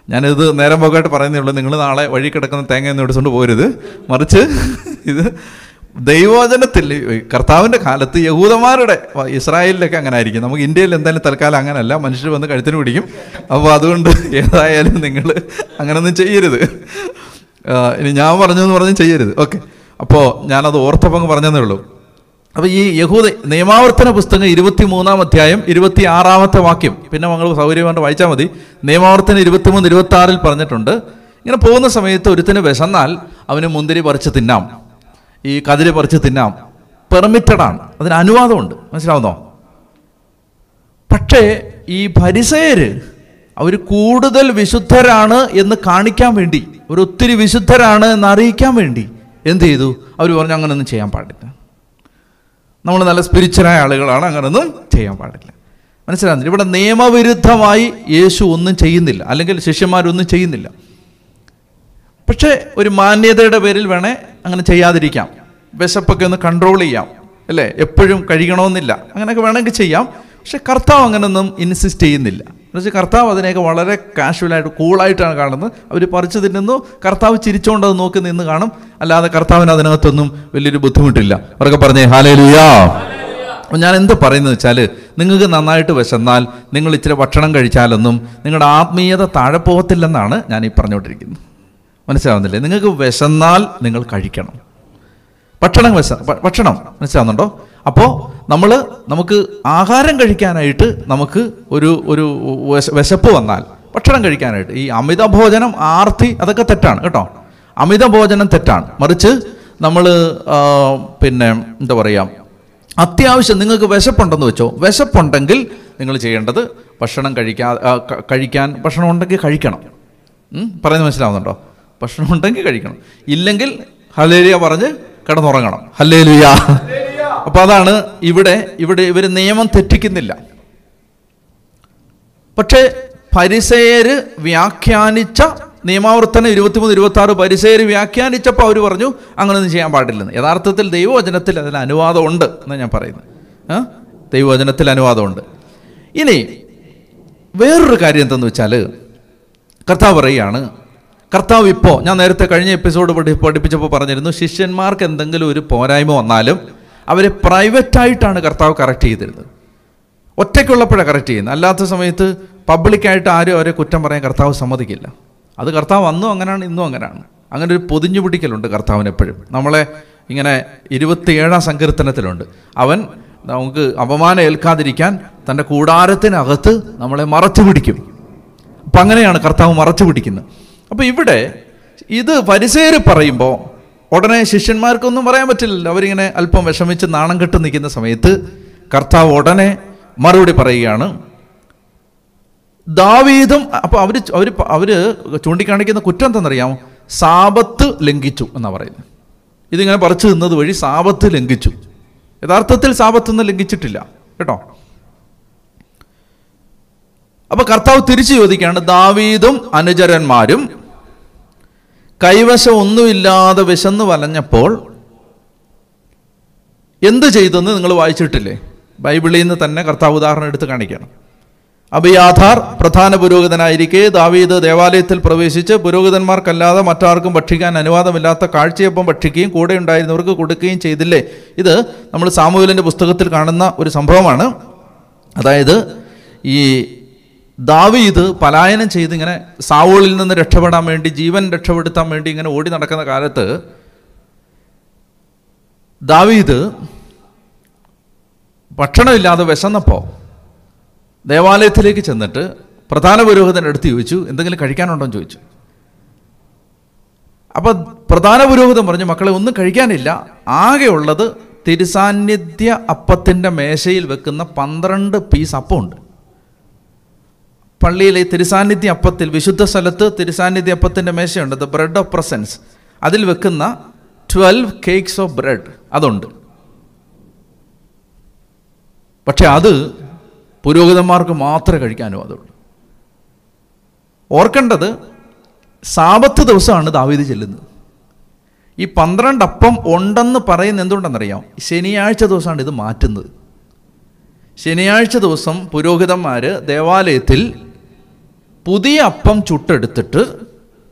ഞാനിത് നേരം പോകായിട്ട് പറയുന്നേ ഉള്ളൂ നിങ്ങൾ നാളെ വഴി കിടക്കുന്ന തേങ്ങ ഒന്നും എടുത്തുകൊണ്ട് പോരുത്. മറിച്ച് ഇത് ദൈവവചനത്തിൽ കർത്താവിന്റെ കാലത്ത് യഹൂദന്മാരുടെ ഇസ്രായേലിലൊക്കെ അങ്ങനെ ആയിരിക്കും നമുക്ക് ഇന്ത്യയിൽ എന്തായാലും തൽക്കാലം അങ്ങനല്ല. മനുഷ്യർ വന്ന് കഴുത്തിന് പിടിക്കും. അപ്പോൾ അതുകൊണ്ട് ഏതായാലും നിങ്ങൾ അങ്ങനൊന്നും ചെയ്യരുത്. ഇനി ഞാൻ പറഞ്ഞു എന്ന് പറഞ്ഞ് ചെയ്യരുത്. ഓക്കെ. അപ്പോൾ ഞാനത് ഓർത്തപ്പങ്ങ് പറഞ്ഞതേ ഉള്ളൂ. അപ്പോൾ ഈ യഹൂദ നിയമാവർത്തന പുസ്തകം ഇരുപത്തി മൂന്നാം അധ്യായം ഇരുപത്തി ആറാമത്തെ വാക്യം. പിന്നെ നമ്മൾ സൗകര്യമായിട്ട് വായിച്ചാൽ മതി. നിയമാവർത്തനം ഇരുപത്തിമൂന്ന് ഇരുപത്തി ആറിൽ പറഞ്ഞിട്ടുണ്ട്. ഇങ്ങനെ പോകുന്ന സമയത്ത് ഒരുത്തിന് വിശന്നാൽ അവന് മുന്തിരി പറിച്ച് തിന്നാം. ഈ കതിര് പറിച്ച് തിന്നാം. പെർമിറ്റഡാണ് അതിന് അനുവാദമുണ്ട്. മനസ്സിലാവുന്നോ? പക്ഷേ ഈ പരിസയര് അവർ കൂടുതൽ വിശുദ്ധരാണ് എന്ന് കാണിക്കാൻ വേണ്ടി ഒരു ഒത്തിരി വിശുദ്ധരാണ് എന്ന് അറിയിക്കാൻ വേണ്ടി എന്ത് ചെയ്തു? അവർ പറഞ്ഞു അങ്ങനെയൊന്നും ചെയ്യാൻ പാടില്ല. നമ്മൾ നല്ല സ്പിരിച്വലായ ആളുകളാണ്. അങ്ങനൊന്നും ചെയ്യാൻ പാടില്ല. മനസ്സിലാകുന്നില്ല ഇവിടെ നിയമവിരുദ്ധമായി യേശു ഒന്നും ചെയ്യുന്നില്ല. അല്ലെങ്കിൽ ശിഷ്യന്മാരൊന്നും ചെയ്യുന്നില്ല. പക്ഷേ ഒരു മാന്യതയുടെ പേരിൽ വേണേ അങ്ങനെ ചെയ്യാതിരിക്കാം. വിശപ്പൊക്കെ ഒന്ന് കൺട്രോൾ ചെയ്യാം. അല്ലേ? എപ്പോഴും കഴിക്കണമെന്നില്ല അങ്ങനെയൊക്കെ വേണമെങ്കിൽ ചെയ്യാം. പക്ഷെ കർത്താവ് അങ്ങനെയൊന്നും ഇൻസിസ്റ്റ് ചെയ്യുന്നില്ല. എന്നുവെച്ചാൽ കർത്താവ് അതിനെയൊക്കെ വളരെ കാഷ്വലായിട്ട് കൂളായിട്ടാണ് കാണുന്നത്. അവർ പറിച്ചു തിന്നുന്നു കർത്താവ് ചിരിച്ചുകൊണ്ട് അത് നോക്കി നിന്ന് കാണും. അല്ലാതെ കർത്താവിന് അതിനകത്തൊന്നും വലിയൊരു ബുദ്ധിമുട്ടില്ല. അവരൊക്കെ പറഞ്ഞേ ഹാലേ ലുയാ ഞാൻ എന്ത് പറയുന്നത് വെച്ചാൽ നിങ്ങൾക്ക് നന്നായിട്ട് വിശന്നാൽ നിങ്ങൾ ഇച്ചിരി ഭക്ഷണം കഴിച്ചാലൊന്നും നിങ്ങളുടെ ആത്മീയത താഴെ പോകത്തില്ലെന്നാണ് ഞാൻ ഈ പറഞ്ഞുകൊണ്ടിരിക്കുന്നത്. മനസ്സിലാവുന്നില്ലേ? നിങ്ങൾക്ക് വിശന്നാൽ നിങ്ങൾ കഴിക്കണം. ഭക്ഷണം വിശ ഭക്ഷണം മനസ്സിലാവുന്നുണ്ടോ? അപ്പോൾ നമ്മൾ നമുക്ക് ആഹാരം കഴിക്കാനായിട്ട് നമുക്ക് ഒരു ഒരു വിശപ്പ് വന്നാൽ ഭക്ഷണം കഴിക്കാനായിട്ട്. ഈ അമിത ഭോജനം ആർത്തി അതൊക്കെ തെറ്റാണ് കേട്ടോ. അമിത ഭോജനം തെറ്റാണ്. മറിച്ച് നമ്മൾ പിന്നെ എന്താ പറയുക അത്യാവശ്യം നിങ്ങൾക്ക് വിശപ്പുണ്ടെന്ന് വെച്ചോ. വിശപ്പുണ്ടെങ്കിൽ നിങ്ങൾ ചെയ്യേണ്ടത് ഭക്ഷണം കഴിക്കാ കഴിക്കാൻ ഭക്ഷണം ഉണ്ടെങ്കിൽ കഴിക്കണം. പറയുന്നത് മനസ്സിലാവുന്നുണ്ടോ? ഭക്ഷണം ഉണ്ടെങ്കിൽ കഴിക്കണം. ഇല്ലെങ്കിൽ ഹലേലിയ പറഞ്ഞ് കിടന്നുറങ്ങണം. ഹല്ലേലുയ. അപ്പൊ അതാണ് ഇവിടെ ഇവിടെ ഇവർ നിയമം തെറ്റിക്കുന്നില്ല. പക്ഷേ പരിസയര് വ്യാഖ്യാനിച്ച നിയമാവർത്തനം ഇരുപത്തിമൂന്ന് ഇരുപത്തി ആറ് പരിസയര് വ്യാഖ്യാനിച്ചപ്പോൾ അവർ പറഞ്ഞു അങ്ങനെയൊന്നും ചെയ്യാൻ പാടില്ലെന്ന്. യഥാർത്ഥത്തിൽ ദൈവവചനത്തിൽ അതിന് അനുവാദമുണ്ട് എന്ന് ഞാൻ പറയുന്നത്. ദൈവവചനത്തിൽ അനുവാദമുണ്ട്. ഇനി വേറൊരു കാര്യം എന്തെന്ന് വെച്ചാൽ കർത്താവ് പറയുകയാണ് കർത്താവ് ഇപ്പോൾ ഞാൻ നേരത്തെ കഴിഞ്ഞ എപ്പിസോഡ് പഠി പഠിപ്പിച്ചപ്പോൾ പറഞ്ഞിരുന്നു ശിഷ്യന്മാർക്ക് എന്തെങ്കിലും ഒരു പോരായ്മ വന്നാലും അവരെ പ്രൈവറ്റായിട്ടാണ് കർത്താവ് കറക്റ്റ് ചെയ്തിരുന്നത്. ഒറ്റയ്ക്കുള്ളപ്പോഴാണ് കറക്റ്റ് ചെയ്യുന്നത്. അല്ലാത്ത സമയത്ത് പബ്ലിക്കായിട്ട് ആരും അവരെ കുറ്റം പറയാൻ കർത്താവ് സമ്മതിക്കില്ല. അത് കർത്താവ് അന്നും അങ്ങനെയാണ് ഇന്നും അങ്ങനെയാണ് അങ്ങനെ ഒരു പൊതിഞ്ഞു പിടിക്കലുണ്ട് കർത്താവിന് എപ്പോഴും. നമ്മളെ ഇങ്ങനെ ഇരുപത്തിയേഴാം സങ്കീർത്തനത്തിലുണ്ട്. അവൻ നമുക്ക് അപമാനം ഏൽക്കാതിരിക്കാൻ തന്റെ കൂടാരത്തിനകത്ത് നമ്മളെ മറച്ചു പിടിക്കും. അപ്പം അങ്ങനെയാണ് കർത്താവ് മറച്ചു പിടിക്കുന്നത്. അപ്പോൾ ഇവിടെ ഇത് പരിസേര് പറയുമ്പോൾ ഉടനെ ശിഷ്യന്മാർക്കൊന്നും പറയാൻ പറ്റില്ലല്ലോ. അവരിങ്ങനെ അല്പം വിഷമിച്ച് നാണം കെട്ട് നിൽക്കുന്ന സമയത്ത് കർത്താവ് ഉടനെ മറുപടി പറയുകയാണ്. ദാവീദും അപ്പോൾ അവർ അവർ അവർ ചൂണ്ടിക്കാണിക്കുന്ന കുറ്റം എന്താണെന്നറിയാമോ? സാപത്ത് ലംഘിച്ചു എന്നാണ് പറയുന്നത്. ഇതിങ്ങനെ പറിച്ചു നിന്നത് വഴി സാപത്ത് ലംഘിച്ചു. യഥാർത്ഥത്തിൽ സാപത്തൊന്നും ലംഘിച്ചിട്ടില്ല. കേട്ടോ? അപ്പോൾ കർത്താവ് തിരിച്ചു ചോദിക്കുകയാണ് ദാവീദും അനുചരന്മാരും കൈവശം ഒന്നുമില്ലാതെ വിശന്ന് വലഞ്ഞപ്പോൾ എന്ത് ചെയ്തെന്ന് നിങ്ങൾ വായിച്ചിട്ടില്ലേ? ബൈബിളിൽ നിന്ന് തന്നെ കർത്താവ് ഉദാഹരണം എടുത്ത് കാണിക്കണം. അബിയാഥാർ പ്രധാന പുരോഹിതനായിരിക്കെ ദാവീദ് ദേവാലയത്തിൽ പ്രവേശിച്ച് പുരോഹിതന്മാർക്കല്ലാതെ മറ്റാർക്കും ഭക്ഷിക്കാൻ അനുവാദമില്ലാത്ത കാഴ്ചയൊപ്പം ഭക്ഷിക്കുകയും കൂടെ ഉണ്ടായിരുന്നവർക്ക് കൊടുക്കുകയും ചെയ്തില്ലേ? ഇത് നമ്മൾ സാമൂഹലിന്റെ പുസ്തകത്തിൽ കാണുന്ന ഒരു സംഭവമാണ്. അതായത് ഈ ദാവീദ് പലായനം ചെയ്ത് ഇങ്ങനെ സാവൂളിൽ നിന്ന് രക്ഷപ്പെടാൻ വേണ്ടി ജീവൻ രക്ഷപ്പെടുത്താൻ വേണ്ടി ഇങ്ങനെ ഓടി നടക്കുന്ന കാലത്ത് ദാവീദ് ഭക്ഷണമില്ലാതെ വിശന്നപ്പോൾ ദേവാലയത്തിലേക്ക് ചെന്നിട്ട് പ്രധാന പുരോഹിതന്റെ അടുത്ത് ചോദിച്ചു എന്തെങ്കിലും കഴിക്കാനുണ്ടോ? എന്ന് ചോദിച്ചു. അപ്പോൾ പ്രധാന പുരോഹിതൻ പറഞ്ഞു മക്കളെ ഒന്നും കഴിക്കാനില്ല. ആകെയുള്ളത് തിരുസാന്നിധ്യ അപ്പത്തിന്റെ മേശയിൽ വെക്കുന്ന പന്ത്രണ്ട് പീസ് അപ്പമുണ്ട് പള്ളിയിലെ തിരുസാന്നിധ്യ അപ്പത്തിൽ വിശുദ്ധ സ്ഥലത്ത് തിരുസാന്നിധ്യ അപ്പത്തിന്റെ മേശയുണ്ട്. ദ ബ്രെഡ് ഓഫ് പ്രസൻസ് അതിൽ വെക്കുന്ന ട്വൽവ് കേക്ക്സ് ഓഫ് ബ്രെഡ് അതുണ്ട്. പക്ഷെ അത് പുരോഹിതന്മാർക്ക് മാത്രമേ കഴിക്കാനും അതുള്ളൂ. ഓർക്കേണ്ടത് സാപത്ത് ദിവസമാണ് ദാവീദ് ചെല്ലുന്നത്. ഈ പന്ത്രണ്ട് അപ്പം ഉണ്ടെന്ന് പറയുന്ന എന്തുകൊണ്ടെന്നറിയാം? ശനിയാഴ്ച ദിവസമാണ് ഇത് മാറ്റുന്നത്. ശനിയാഴ്ച ദിവസം പുരോഹിതന്മാർ ദേവാലയത്തിൽ പുതിയ അപ്പം ചുട്ടെടുത്തിട്ട്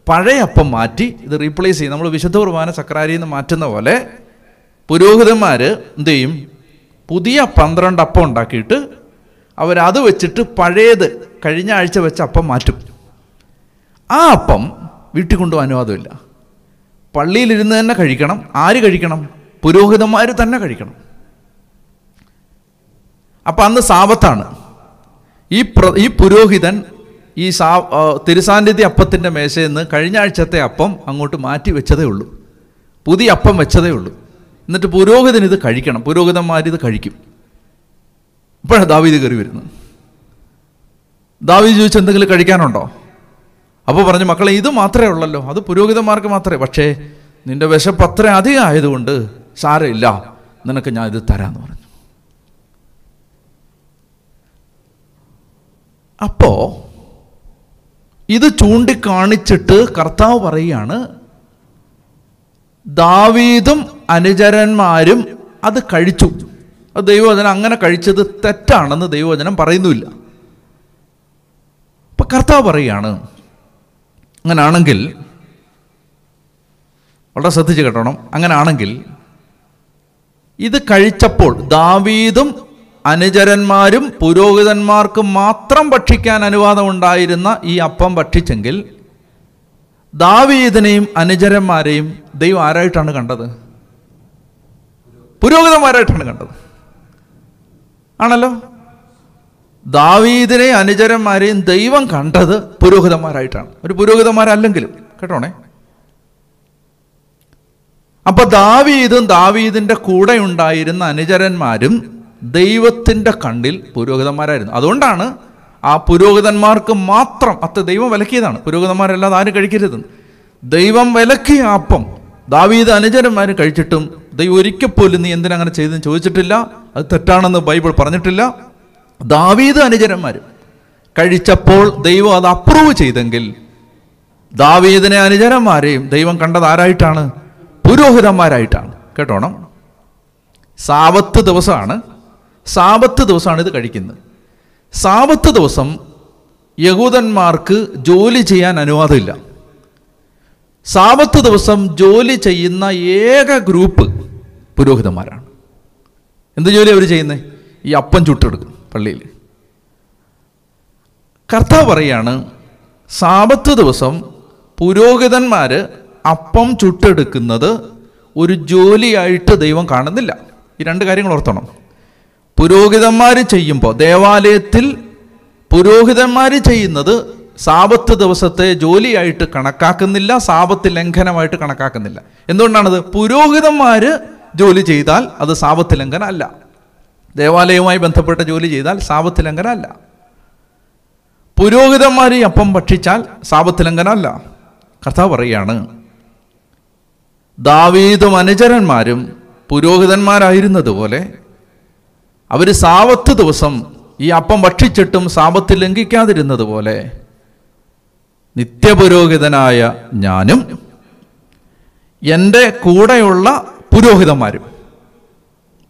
പഴയ അപ്പം മാറ്റി ഇത് റീപ്ലേസ് ചെയ്യും. നമ്മൾ വിശുദ്ധ കുർബാന സക്രാരിയിൽ നിന്ന് മാറ്റുന്ന പോലെ പുരോഹിതന്മാർ എന്ത് ചെയ്യും? പുതിയ പന്ത്രണ്ട് അപ്പം ഉണ്ടാക്കിയിട്ട് അവരത് വെച്ചിട്ട് പഴയത് കഴിഞ്ഞ ആഴ്ച വെച്ച അപ്പം മാറ്റും. ആ അപ്പം വീട്ടിൽ കൊണ്ടുപോകാൻ അനുവാദമില്ല പള്ളിയിലിരുന്ന് തന്നെ കഴിക്കണം. ആര് കഴിക്കണം? പുരോഹിതന്മാർ തന്നെ കഴിക്കണം. അപ്പം അന്ന് സാപത്താണ് ഈ പ്ര ഈ പുരോഹിതൻ ഈ സാ തിരുസാന്നിധ്യ അപ്പത്തിന്റെ മേശയിൽ നിന്ന് കഴിഞ്ഞ ആഴ്ചത്തെ അപ്പം അങ്ങോട്ട് മാറ്റി വെച്ചതേ ഉള്ളൂ. പുതിയ അപ്പം വെച്ചതേ ഉള്ളൂ. എന്നിട്ട് പുരോഹിതൻ ഇത് കഴിക്കണം. പുരോഹിതന്മാർ ഇത് കഴിക്കും. ഇപ്പോഴാണ് ദാവീദ് കയറി വരുന്നത് ദാവീദ് ചോദിച്ചു എന്തെങ്കിലും കഴിക്കാനുണ്ടോ? അപ്പോൾ പറഞ്ഞു മക്കളെ ഇത് മാത്രമേ ഉള്ളല്ലോ. അത് പുരോഹിതന്മാർക്ക് മാത്രമേ. പക്ഷേ നിന്റെ വിശപ്പ് അത്ര അധികം ആയതുകൊണ്ട് സാരമില്ല. നിനക്ക് ഞാൻ ഇത് തരാമെന്ന് പറഞ്ഞു. അപ്പോ ഇത് ചൂണ്ടിക്കാണിച്ചിട്ട് കർത്താവ് പറയുകയാണ് ദാവീദും അനുചരന്മാരും അത് കഴിച്ചു. അത് ദൈവവചനം അങ്ങനെ കഴിച്ചത് തെറ്റാണെന്ന് ദൈവവചനം പറയുന്നുമില്ല. അപ്പൊ കർത്താവ് പറയുകയാണ് അങ്ങനാണെങ്കിൽ വളരെ ശ്രദ്ധിച്ച് കേട്ടോണം അങ്ങനാണെങ്കിൽ ഇത് കഴിച്ചപ്പോൾ ദാവീദും അനുചരന്മാരും പുരോഹിതന്മാർക്കും മാത്രം ഭക്ഷിക്കാൻ അനുവാദമുണ്ടായിരുന്ന ഈ അപ്പം ഭക്ഷിച്ചെങ്കിൽ ദാവീദിനെയും അനുചരന്മാരെയും ദൈവം ആരായിട്ടാണ് കണ്ടത്? പുരോഹിതന്മാരായിട്ടാണ് കണ്ടത്. ആണല്ലോ? ദാവീദിനെ അനുചരന്മാരെയും ദൈവം കണ്ടത് പുരോഹിതന്മാരായിട്ടാണ്. ഒരു പുരോഹിതന്മാരല്ലെങ്കിലും കേട്ടോണേ? അപ്പൊ ദാവീദും ദാവീദിന്റെ കൂടെ ഉണ്ടായിരുന്ന അനുചരന്മാരും ദൈവത്തിന്റെ കണ്ണിൽ പുരോഹിതന്മാരായിരുന്നു. അതുകൊണ്ടാണ് ആ പുരോഹിതന്മാർക്ക് മാത്രം അത്ത ദൈവം വിലക്കിയതാണ്. പുരോഹിതന്മാരല്ലാതെ ആരും കഴിക്കരുതെന്ന് ദൈവം വിലക്കിയ അപ്പം ദാവീദ് അനുചരന്മാർ കഴിച്ചിട്ടും ദൈവം ഒരിക്കൽ പോലും നീ എന്തിനങ്ങനെ ചെയ്തെന്ന് ചോദിച്ചിട്ടില്ല. അത് തെറ്റാണെന്ന് ബൈബിൾ പറഞ്ഞിട്ടില്ല. ദാവീദ് അനുചരന്മാർ കഴിച്ചപ്പോൾ ദൈവം അത് അപ്രൂവ് ചെയ്തെങ്കിൽ ദാവീദിനെ അനുചരന്മാരെയും ദൈവം കണ്ടത് ആരായിട്ടാണ്? പുരോഹിതന്മാരായിട്ടാണ്. കേട്ടോണം? സാവത്ത് ദിവസമാണ് സാപത്ത് ദിവസമാണ് ഇത് കഴിക്കുന്നത്. സാപത്ത് ദിവസം യഹൂദന്മാർക്ക് ജോലി ചെയ്യാൻ അനുവാദമില്ല. സാപത്ത് ദിവസം ജോലി ചെയ്യുന്ന ഏക ഗ്രൂപ്പ് പുരോഹിതന്മാരാണ്. എന്ത് ജോലി അവർ ചെയ്യുന്നത് ഈ അപ്പം ചുട്ടെടുക്കും പള്ളിയിൽ. കർത്താവ് പറയാണ് സാപത്ത് ദിവസം പുരോഹിതന്മാർ അപ്പം ചുട്ടെടുക്കുന്നത് ഒരു ജോലിയായിട്ട് ദൈവം കാണുന്നില്ല. ഈ രണ്ട് കാര്യങ്ങൾ ഓർത്തണം. പുരോഹിതന്മാർ ചെയ്യുമ്പോൾ ദേവാലയത്തിൽ പുരോഹിതന്മാർ ചെയ്യുന്നത് സാപത്ത് ദിവസത്തെ ജോലിയായിട്ട് കണക്കാക്കുന്നില്ല സാപത്ത് ലംഘനമായിട്ട് കണക്കാക്കുന്നില്ല. എന്തുകൊണ്ടാണത്? പുരോഹിതന്മാർ ജോലി ചെയ്താൽ അത് സാപത്ത് ലംഘന അല്ല. ദേവാലയവുമായി ബന്ധപ്പെട്ട ജോലി ചെയ്താൽ സാപത്ത് ലംഘന അല്ല. പുരോഹിതന്മാർ അപ്പം ഭക്ഷിച്ചാൽ സാപത്ത് ലംഘന അല്ല. കഥ പറയുകയാണ് ദാവീദും അനുചരന്മാരും പുരോഹിതന്മാരായിരുന്നതുപോലെ അവർ സാവത്ത് ദിവസം ഈ അപ്പം ഭക്ഷിച്ചിട്ടും സാപത്ത് ലംഘിക്കാതിരുന്നത് പോലെ നിത്യപുരോഹിതനായ ഞാനും എന്റെ കൂടെയുള്ള പുരോഹിതന്മാരും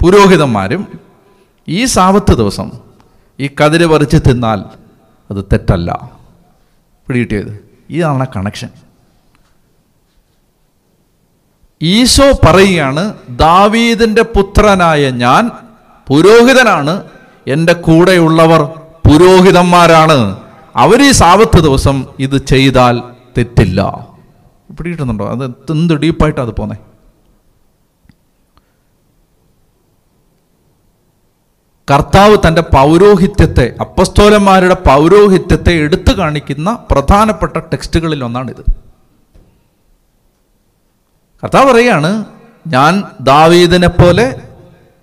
പുരോഹിതന്മാരും ഈ സാവത്ത് ദിവസം ഈ കതിര് പറിച്ച് തിന്നാൽ അത് തെറ്റല്ല. പിടികിട്ടിയത്. ഇതാണ് കണക്ഷൻ ഈശോ പറയുകയാണ് ദാവീദിന്റെ പുത്രനായ ഞാൻ പുരോഹിതനാണ്. എന്റെ കൂടെയുള്ളവർ പുരോഹിതന്മാരാണ്. അവർ ഈ സാവത്ത് ദിവസം ഇത് ചെയ്താൽ തെറ്റില്ല. പിടിയിട്ടുന്നുണ്ടോ അത് എന്ത് ഡീപ്പായിട്ടാണ് അത് പോന്നെ? കർത്താവ് തന്റെ പൗരോഹിത്യത്തെ അപ്പസ്തോലന്മാരുടെ പൗരോഹിത്യത്തെ എടുത്തു കാണിക്കുന്ന പ്രധാനപ്പെട്ട ടെക്സ്റ്റുകളിൽ ഒന്നാണിത്. കർത്താവ് പറയാണ് ഞാൻ ദാവീദിനെ പോലെ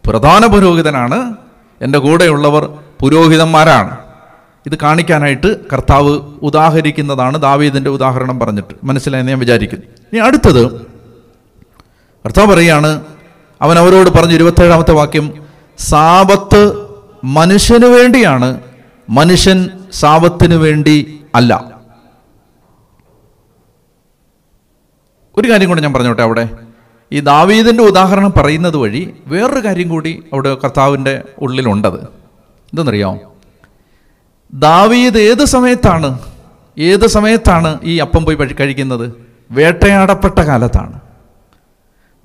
പ്രധാന പുരോഹിതനാണ്. എന്റെ കൂടെയുള്ളവർ പുരോഹിതന്മാരാണ്. ഇത് കാണിക്കാനായിട്ട് കർത്താവ് ഉദാഹരിക്കുന്നതാണ് ദാവീദിന്റെ ഉദാഹരണം പറഞ്ഞിട്ട്. മനസ്സിലായെന്ന് ഞാൻ വിചാരിക്കുന്നു. ഇനി അടുത്തത് കർത്താവ് പറയുകയാണ് അവൻ അവരോട് പറഞ്ഞു ഇരുപത്തേഴാമത്തെ വാക്യം സാപത്ത് മനുഷ്യന് വേണ്ടിയാണ് മനുഷ്യൻ സാപത്തിന് വേണ്ടി അല്ല. ഒരു കാര്യം കൂടെ ഞാൻ പറഞ്ഞോട്ടെ അവിടെ. ഈ ദാവീദിന്റെ ഉദാഹരണം പറയുന്നത് വഴി വേറൊരു കാര്യം കൂടി അവിടെ കർത്താവിന്റെ ഉള്ളിലുണ്ടത്. എന്തെന്നറിയാമോ ദാവീദ് ഏത് സമയത്താണ് ഏത് സമയത്താണ് ഈ അപ്പം പോയി കഴി- കഴിക്കുന്നത്? വേട്ടയാടപ്പെട്ട കാലത്താണ്.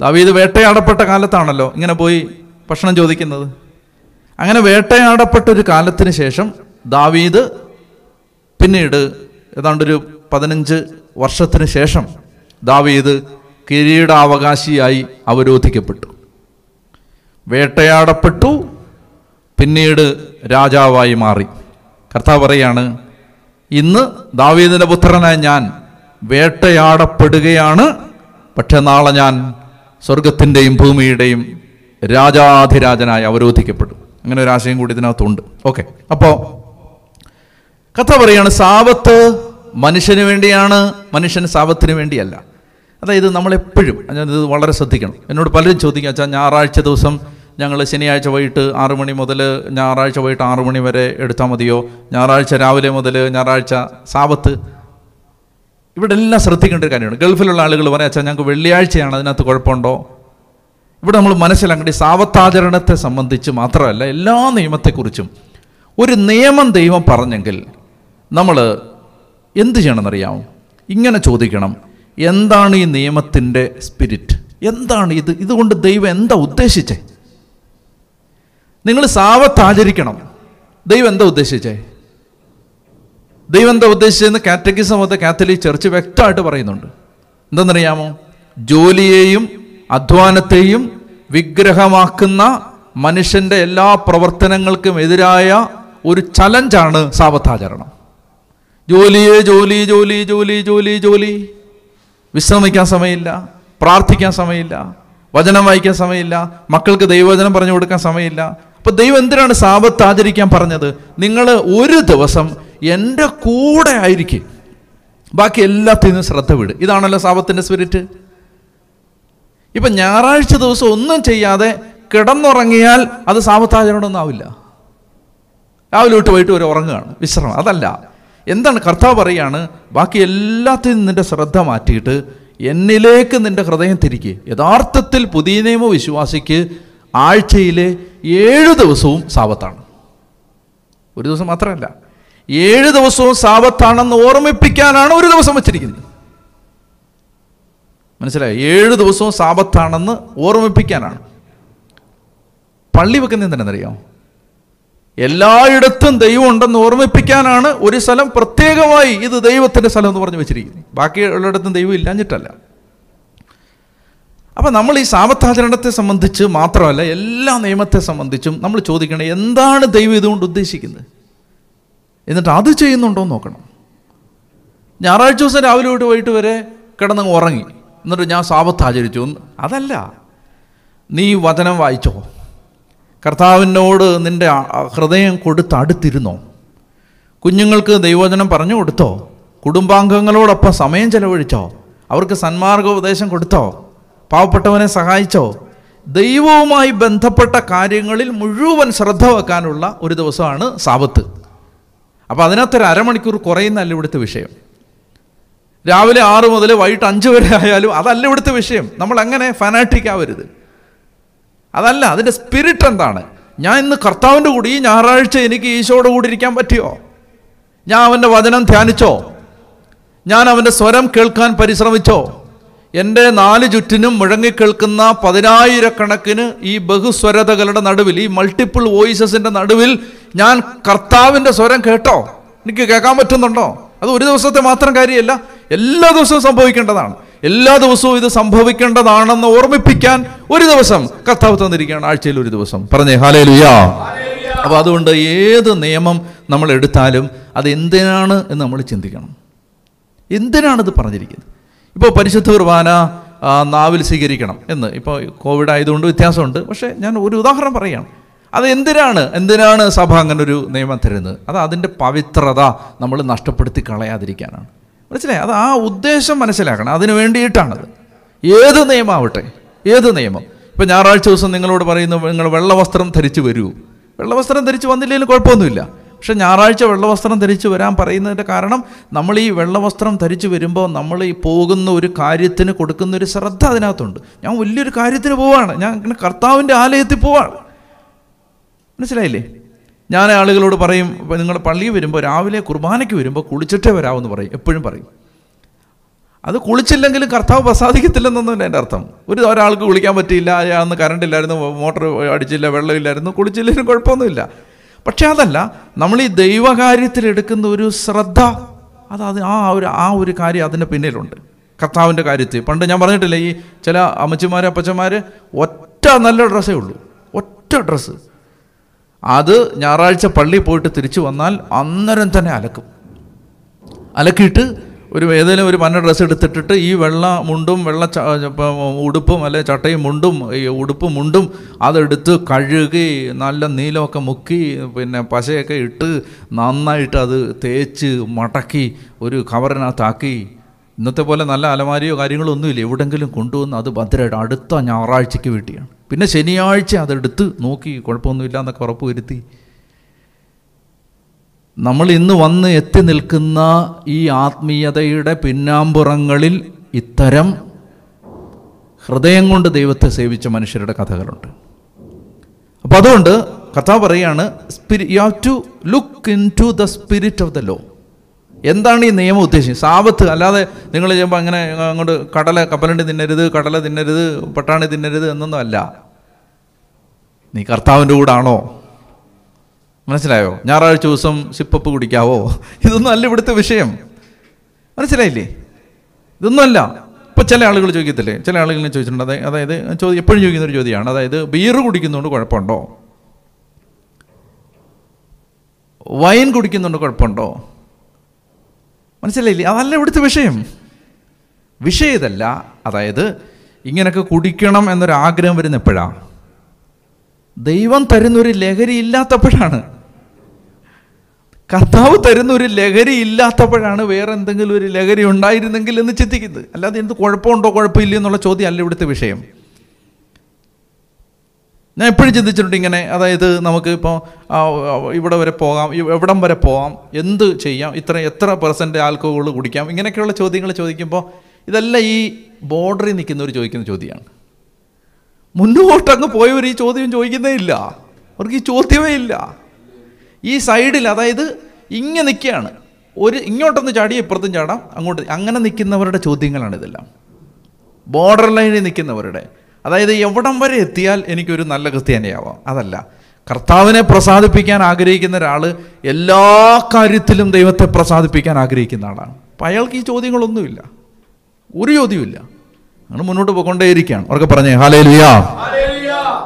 ദാവീദ് വേട്ടയാടപ്പെട്ട കാലത്താണല്ലോ ഇങ്ങനെ പോയി ഭക്ഷണം ചോദിക്കുന്നത്. അങ്ങനെ വേട്ടയാടപ്പെട്ട ഒരു കാലത്തിന് ശേഷം ദാവീദ് പിന്നീട് ഏതാണ്ടൊരു പതിനഞ്ച് വർഷത്തിന് ശേഷം ദാവീദ് കിരീടാവകാശിയായി അവരോധിക്കപ്പെട്ടു. വേട്ടയാടപ്പെട്ടു. പിന്നീട് രാജാവായി മാറി. കർത്താവ് പറയാണ് ഇന്ന് ദാവീദിന്റെ പുത്രനായ ഞാൻ വേട്ടയാടപ്പെടുകയാണ്. പക്ഷെ നാളെ ഞാൻ സ്വർഗത്തിന്റെയും ഭൂമിയുടെയും രാജാധിരാജനായി അവരോധിക്കപ്പെടും. അങ്ങനെ ഒരു ആശയം കൂടി ഇതിനകത്തുണ്ട്. ഓക്കെ. അപ്പോൾ കഥ പറയാണ് സാപത്ത് മനുഷ്യന് വേണ്ടിയാണ്. മനുഷ്യൻ സാപത്തിന് വേണ്ടിയല്ല. അതായത് നമ്മളെപ്പോഴും ഞാനിത് വളരെ ശ്രദ്ധിക്കണം. എന്നോട് പലരും ചോദിക്കുക വെച്ചാൽ ഞായറാഴ്ച ദിവസം ഞങ്ങൾ ശനിയാഴ്ച വൈകിട്ട് ആറു മണി മുതൽ ഞായറാഴ്ച വൈകിട്ട് ആറു മണി വരെ എടുത്താൽ മതിയോ? ഞായറാഴ്ച രാവിലെ മുതൽ ഞായറാഴ്ച സാപത്ത് ഇവിടെ എല്ലാം ശ്രദ്ധിക്കേണ്ട ഒരു കാര്യമാണ്. ഗൾഫിലുള്ള ആളുകൾ പറയാം അച്ഛാ ഞങ്ങൾക്ക് വെള്ളിയാഴ്ചയാണ് അതിനകത്ത് കുഴപ്പമുണ്ടോ? ഇവിടെ നമ്മൾ മനസ്സിലാക്കേണ്ട സാവത്താചരണത്തെ സംബന്ധിച്ച് മാത്രമല്ല എല്ലാ നിയമത്തെക്കുറിച്ചും ഒരു നിയമം ദൈവം പറഞ്ഞെങ്കിൽ നമ്മൾ എന്ത് ചെയ്യണമെന്നറിയാമോ ഇങ്ങനെ ചോദിക്കണം. എന്താണ് ഈ നിയമത്തിന്റെ സ്പിരിറ്റ്? എന്താണ് ഇത്? ഇതുകൊണ്ട് ദൈവം എന്താ ഉദ്ദേശിച്ചേ? നിങ്ങൾ സാവത്ത് ആചരിക്കണം. ദൈവം എന്താ ഉദ്ദേശിച്ചേ? ദൈവം എന്താ ഉദ്ദേശിച്ചതെന്ന് കാറ്റഗിസം ഓഫ് കാത്തലിക് ചർച്ച് വ്യക്തമായിട്ട് പറയുന്നുണ്ട്. എന്തെന്നറിയാമോ? ജോലിയെയും അധ്വാനത്തെയും വിഗ്രഹമാക്കുന്ന മനുഷ്യന്റെ എല്ലാ പ്രവർത്തനങ്ങൾക്കും എതിരായ ഒരു ചലഞ്ചാണ് സാവത്താചരണം. ജോലിയെ ജോലി ജോലി ജോലി ജോലി ജോലി. വിശ്രമിക്കാൻ സമയമില്ല പ്രാർത്ഥിക്കാൻ സമയമില്ല വചനം വായിക്കാൻ സമയമില്ല മക്കൾക്ക് ദൈവവചനം പറഞ്ഞു കൊടുക്കാൻ സമയമില്ല. അപ്പൊ ദൈവം എന്തിനാണ് സാപത്ത് ആചരിക്കാൻ പറഞ്ഞത്? നിങ്ങൾ ഒരു ദിവസം എന്റെ കൂടെ ആയിരിക്കും. ബാക്കി എല്ലാത്തിനും ശ്രദ്ധ വിട്. ഇതാണല്ലോ സാപത്തിന്റെ സ്പിരിറ്റ് ഇപ്പം ഞായറാഴ്ച ദിവസം ഒന്നും ചെയ്യാതെ കിടന്നുറങ്ങിയാൽ അത് സാപത്താചരണമൊന്നും ആവില്ല. രാവിലെ തൊട്ട് പോയിട്ട് ഒരു ഉറങ്ങുകയാണ്. വിശ്രമം. അതല്ല. എന്താണ് കർത്താവ് പറയാണ്? ബാക്കി എല്ലാത്തിൽ നിന്നും നിന്റെ ശ്രദ്ധ മാറ്റിയിട്ട് എന്നിലേക്ക് നിന്റെ ഹൃദയം തിരിക്കുക യഥാർത്ഥത്തിൽ പുതിയ നിയമ വിശ്വാസിക്ക് ആഴ്ചയിലെ ഏഴ് ദിവസവും സാപത്താണ് ഒരു ദിവസം മാത്രമല്ല. ഏഴ് ദിവസവും സാപത്താണെന്ന് ഓർമ്മിപ്പിക്കാനാണ് ഒരു ദിവസം വച്ചിരിക്കുന്നത്. മനസ്സിലായി? ഏഴ് ദിവസവും സാപത്താണെന്ന് ഓർമ്മിപ്പിക്കാനാണ്. പള്ളി വെക്കുന്ന എന്തിനെന്നറിയാം എല്ലായിടത്തും ദൈവം ഉണ്ടെന്ന് ഓർമ്മിപ്പിക്കാനാണ് ഒരു സ്ഥലം പ്രത്യേകമായി ഇത് ദൈവത്തിന്റെ സ്ഥലം എന്ന് പറഞ്ഞു വെച്ചിരിക്കുന്നത്. ബാക്കിയുള്ളിടത്തും ദൈവം ഇല്ലാഞ്ഞിട്ടല്ല. അപ്പം നമ്മൾ ഈ സാപത്താചരണത്തെ സംബന്ധിച്ച് മാത്രമല്ല എല്ലാ നിയമത്തെ സംബന്ധിച്ചും നമ്മൾ ചോദിക്കണം എന്താണ് ദൈവം ഇതുകൊണ്ട് ഉദ്ദേശിക്കുന്നത്? എന്നിട്ട് അത് ചെയ്യുന്നുണ്ടോ എന്ന് നോക്കണം. ഞായറാഴ്ച ദിവസം രാവിലെ തൊട്ട് വൈകിട്ട് വരെ കിടന്ന് ഉറങ്ങി. എന്നിട്ട് ഞാൻ സാപത്ത് ആചരിച്ചു അതല്ല നീ വചനം വായിച്ചോ? കർത്താവിനോട് നിന്റെ ഹൃദയം കൊടുത്ത് അടുത്തിരുന്നോ? കുഞ്ഞുങ്ങൾക്ക് ദൈവവചനം പറഞ്ഞു കൊടുത്തോ? കുടുംബാംഗങ്ങളോടൊപ്പം സമയം ചെലവഴിച്ചോ? അവർക്ക് സന്മാർഗോപദേശം കൊടുത്തോ? പാവപ്പെട്ടവനെ സഹായിച്ചോ? ദൈവവുമായി ബന്ധപ്പെട്ട കാര്യങ്ങളിൽ മുഴുവൻ ശ്രദ്ധ വെക്കാനുള്ള ഒരു ദിവസമാണ് സാപത്ത് അപ്പോൾ അതിനകത്തൊരു അരമണിക്കൂർ കുറയുന്നല്ല ഇവിടുത്തെ വിഷയം. രാവിലെ ആറ് മുതൽ വൈകിട്ട് അഞ്ച് വരെ ആയാലും അതല്ല ഇവിടുത്തെ വിഷയം. നമ്മൾ അങ്ങനെ ഫനാറ്റിക് ആവരുത്. അതല്ല അതിന്റെ സ്പിരിറ്റ് എന്താണ്? ഞാൻ ഇന്ന് കർത്താവിന്റെ കൂടി ഞായറാഴ്ച എനിക്ക് ഈശോയുടെ കൂടി ഇരിക്കാൻ പറ്റിയോ? ഞാൻ അവന്റെ വചനം ധ്യാനിച്ചോ? ഞാൻ അവന്റെ സ്വരം കേൾക്കാൻ പരിശ്രമിച്ചോ? എന്റെ നാല് ചുറ്റിനും മുഴങ്ങിക്കേൾക്കുന്ന പതിനായിരക്കണക്കിന് ഈ ബഹുസ്വരതകളുടെ നടുവിൽ ഈ മൾട്ടിപ്പിൾ വോയിസസിന്റെ നടുവിൽ ഞാൻ കർത്താവിന്റെ സ്വരം കേട്ടോ? എനിക്ക് കേൾക്കാൻ പറ്റുന്നുണ്ടോ? അത് ഒരു ദിവസത്തെ മാത്രം കാര്യമല്ല എല്ലാ ദിവസവും സംഭവിക്കേണ്ടതാണ്. എല്ലാ ദിവസവും ഇത് സംഭവിക്കേണ്ടതാണെന്ന് ഓർമ്മിപ്പിക്കാൻ ഒരു ദിവസം കർത്താവ് തന്നിരിക്കുകയാണ് ആഴ്ചയിൽ ഒരു ദിവസം. പറഞ്ഞേ ഹാലേ ലുയാ അപ്പോൾ അതുകൊണ്ട് ഏത് നിയമം നമ്മൾ എടുത്താലും അത് എന്തിനാണ് എന്ന് നമ്മൾ ചിന്തിക്കണം. എന്തിനാണിത് പറഞ്ഞിരിക്കുന്നത്? ഇപ്പോൾ പരിശുദ്ധ കുർബാന നാവിൽ സ്വീകരിക്കണം എന്ന്. ഇപ്പോൾ കോവിഡ് ആയതുകൊണ്ട് വ്യത്യാസമുണ്ട്. പക്ഷേ ഞാൻ ഒരു ഉദാഹരണം പറയുകയാണ്. അത് എന്തിനാണ് എന്തിനാണ് സഭ അങ്ങനെ ഒരു നിയമം തരുന്നത്? അത് അതിന്റെ പവിത്രത നമ്മൾ നഷ്ടപ്പെടുത്തി കളയാതിരിക്കാനാണ്. മനസ്സിലായി? അത് ആ ഉദ്ദേശം മനസ്സിലാക്കണം. അതിന് വേണ്ടിയിട്ടാണത്. ഏത് നിയമമാവട്ടെ ഏത് നിയമം? ഇപ്പം ഞായറാഴ്ച ദിവസം നിങ്ങളോട് പറയുന്നു നിങ്ങൾ വെള്ളവസ്ത്രം ധരിച്ചു വരൂ. വെള്ളവസ്ത്രം ധരിച്ചു വന്നില്ലെങ്കിലും കുഴപ്പമൊന്നുമില്ല. പക്ഷെ ഞായറാഴ്ച വെള്ളവസ്ത്രം ധരിച്ചു വരാൻ പറയുന്നതിന്റെ കാരണം നമ്മൾ ഈ വെള്ളവസ്ത്രം ധരിച്ചു വരുമ്പോൾ നമ്മൾ ഈ പോകുന്ന ഒരു കാര്യത്തിന് കൊടുക്കുന്ന ഒരു ശ്രദ്ധ അതിനകത്തുണ്ട്. ഞാൻ വലിയൊരു കാര്യത്തിന് പോവാണ്. ഞാൻ കർത്താവിന്റെ ആലയത്തിൽ പോവാണ്. മനസ്സിലായില്ലേ? ഞാൻ ആളുകളോട് പറയും നിങ്ങൾ പള്ളിയിൽ വരുമ്പോൾ രാവിലെ കുർബാനയ്ക്ക് വരുമ്പോൾ കുളിച്ചിട്ടേ വരാമെന്ന് പറയും എപ്പോഴും പറയും. അത് കുളിച്ചില്ലെങ്കിലും കർത്താവ് പ്രസാദിക്കത്തില്ലെന്നൊന്നുമില്ല എന്റെ അർത്ഥം. ഒരു ഒരാൾക്ക് കുളിക്കാൻ പറ്റിയില്ല അന്ന് കറണ്ട് ഇല്ലായിരുന്നു മോട്ടർ അടിച്ചില്ല വെള്ളമില്ലായിരുന്നു കുളിച്ചില്ലെങ്കിലും കുഴപ്പമൊന്നുമില്ല. പക്ഷേ അതല്ല നമ്മൾ ഈ ദൈവകാര്യത്തിൽ എടുക്കുന്ന ഒരു ശ്രദ്ധ അത് അത് ആ ഒരു ആ ഒരു കാര്യം അതിന്റെ പിന്നിലുണ്ട്. കർത്താവിന്റെ കാര്യത്തിൽ. പണ്ട് ഞാൻ പറഞ്ഞിട്ടില്ല ഈ ചില അമ്മച്ചിമാർ അപ്പച്ചന്മാർ ഒറ്റ നല്ല ഡ്രസ്സേ ഉള്ളൂ. ഒറ്റ ഡ്രസ്സ്. അത് ഞായറാഴ്ച പള്ളി പോയിട്ട് തിരിച്ചു വന്നാൽ അന്നേരം തന്നെ അലക്കും. അലക്കിയിട്ട് ഒരു ഏതെങ്കിലും ഒരു മഞ്ഞ ഡ്രസ്സ് എടുത്തിട്ടിട്ട് ഈ വെള്ള മുണ്ടും വെള്ള ഉടുപ്പും അല്ലെ ചട്ടയും മുണ്ടും ഈ ഉടുപ്പും മുണ്ടും അതെടുത്ത് കഴുകി നല്ല നീലമൊക്കെ മുക്കി പിന്നെ പശയൊക്കെ ഇട്ട് നന്നായിട്ട് അത് തേച്ച് മടക്കി ഒരു കവറിനകത്താക്കി. ഇന്നത്തെ പോലെ നല്ല അലമാരിയോ കാര്യങ്ങളോ ഒന്നുമില്ല. എവിടെങ്കിലും കൊണ്ടുവന്ന് അത് ഭദ്രമായിട്ട് അടുത്ത ഞായറാഴ്ചയ്ക്ക് വേണ്ടിയാണ് പിന്നെ ശനിയാഴ്ച അതെടുത്ത് നോക്കി കുഴപ്പമൊന്നുമില്ല എന്നൊക്കെ ഉറപ്പ് വരുത്തി. നമ്മൾ ഇന്ന് വന്ന് എത്തി നിൽക്കുന്ന ഈ ആത്മീയതയുടെ പിന്നാമ്പുറങ്ങളിൽ ഇത്തരം ഹൃദയം കൊണ്ട് ദൈവത്തെ സേവിച്ച മനുഷ്യരുടെ കഥകളുണ്ട്. അപ്പോൾ അതുകൊണ്ട് കഥ പറയുകയാണ് spirit you have to look in to the spirit of the law എന്താണ് ഈ നിയമം ഉദ്ദേശിച്ചത്? സാപത്ത് അല്ലാതെ നിങ്ങൾ ചെയ്യുമ്പോൾ അങ്ങനെ അങ്ങോട്ട് കടല കപ്പലണ്ടി തിന്നരുത് കടല തിന്നരുത് പട്ടാണി തിന്നരുത് എന്നൊന്നും അല്ല. നീ കർത്താവിന്റെ കൂടാണോ? മനസ്സിലായോ? ഞായറാഴ്ച ദിവസം സിപ്പപ്പ് കുടിക്കാവോ? ഇതൊന്നും അല്ല ഇവിടുത്തെ വിഷയം. മനസ്സിലായില്ലേ? ഇതൊന്നുമല്ല ഇപ്പം ചില ആളുകൾ ചോദിക്കത്തില്ലേ? ചില ആളുകൾ ചോദിച്ചിട്ടുണ്ട്. അതായത് അതായത് ചോദ്യം എപ്പോഴും ചോദിക്കുന്ന ഒരു ചോദ്യമാണ്. അതായത് ബിയർ കുടിക്കുന്നതുകൊണ്ട് കുഴപ്പമുണ്ടോ? വൈൻ കുടിക്കുന്നതുകൊണ്ട് കുഴപ്പമുണ്ടോ? മനസ്സിലായില്ലേ? അതല്ല ഇവിടുത്തെ വിഷയം. വിഷയം ഇതല്ല അതായത് ഇങ്ങനെയൊക്കെ കുടിക്കണം എന്നൊരാഗ്രഹം വരുന്ന എപ്പോഴാണ് ദൈവം തരുന്നൊരു ലഹരി ഇല്ലാത്തപ്പോഴാണ്. കർത്താവ് തരുന്ന ഒരു ലഹരി ഇല്ലാത്തപ്പോഴാണ് വേറെ എന്തെങ്കിലും ഒരു ലഹരി ഉണ്ടായിരുന്നെങ്കിൽ എന്ന് ചിന്തിക്കുന്നത്. അല്ലാതെ എന്ത് കുഴപ്പമുണ്ടോ കുഴപ്പമില്ല എന്നുള്ള ചോദ്യം അല്ല ഇവിടുത്തെ വിഷയം. ഞാൻ എപ്പോഴും ചിന്തിച്ചിട്ടുണ്ട് ഇങ്ങനെ അതായത് നമുക്ക് ഇപ്പോൾ ഇവിടെ വരെ പോകാം എവിടം വരെ പോകാം എന്ത് ചെയ്യാം ഇത്ര എത്ര പെർസെന്റ് ആൽക്കഹോൾ കുടിക്കാം ഇങ്ങനെയൊക്കെയുള്ള ചോദ്യങ്ങൾ ചോദിക്കുമ്പോൾ ഇതെല്ലാം ഈ ബോർഡറിൽ നിൽക്കുന്നവർ ചോദിക്കുന്ന ചോദ്യമാണ് മുന്നോട്ടങ്ങ് പോയവർ ഈ ചോദ്യം ചോദിക്കുന്നേ ഇല്ല. അവർക്ക് ഈ ചോദ്യമേ ഇല്ല. ഈ സൈഡിൽ അതായത് ഇങ്ങനെ നിൽക്കുകയാണ്. ഒരു ഇങ്ങോട്ടൊന്ന് ചാടി ഇപ്പുറത്തും ചാടാം അങ്ങോട്ട് അങ്ങനെ നിൽക്കുന്നവരുടെ ചോദ്യങ്ങളാണ് ഇതെല്ലാം. ബോർഡർ ലൈനിൽ നിൽക്കുന്നവരുടെ. അതായത് എവിടം വരെ എത്തിയാൽ എനിക്കൊരു നല്ല ക്രിസ്ത്യാനിയാവാം. അതല്ല. കർത്താവിനെ പ്രസാദിപ്പിക്കാൻ ആഗ്രഹിക്കുന്ന ഒരാൾ എല്ലാ കാര്യത്തിലും ദൈവത്തെ പ്രസാദിപ്പിക്കാൻ ആഗ്രഹിക്കുന്ന ആളാണ്. അപ്പം അയാൾക്ക് ഈ ചോദ്യങ്ങളൊന്നുമില്ല. ഒരു ചോദ്യമില്ല അങ്ങനെ മുന്നോട്ട് പോയിക്കൊണ്ടേയിരിക്കുകയാണ്. അവർക്ക് പറഞ്ഞേ ഹാലേ ലുയാ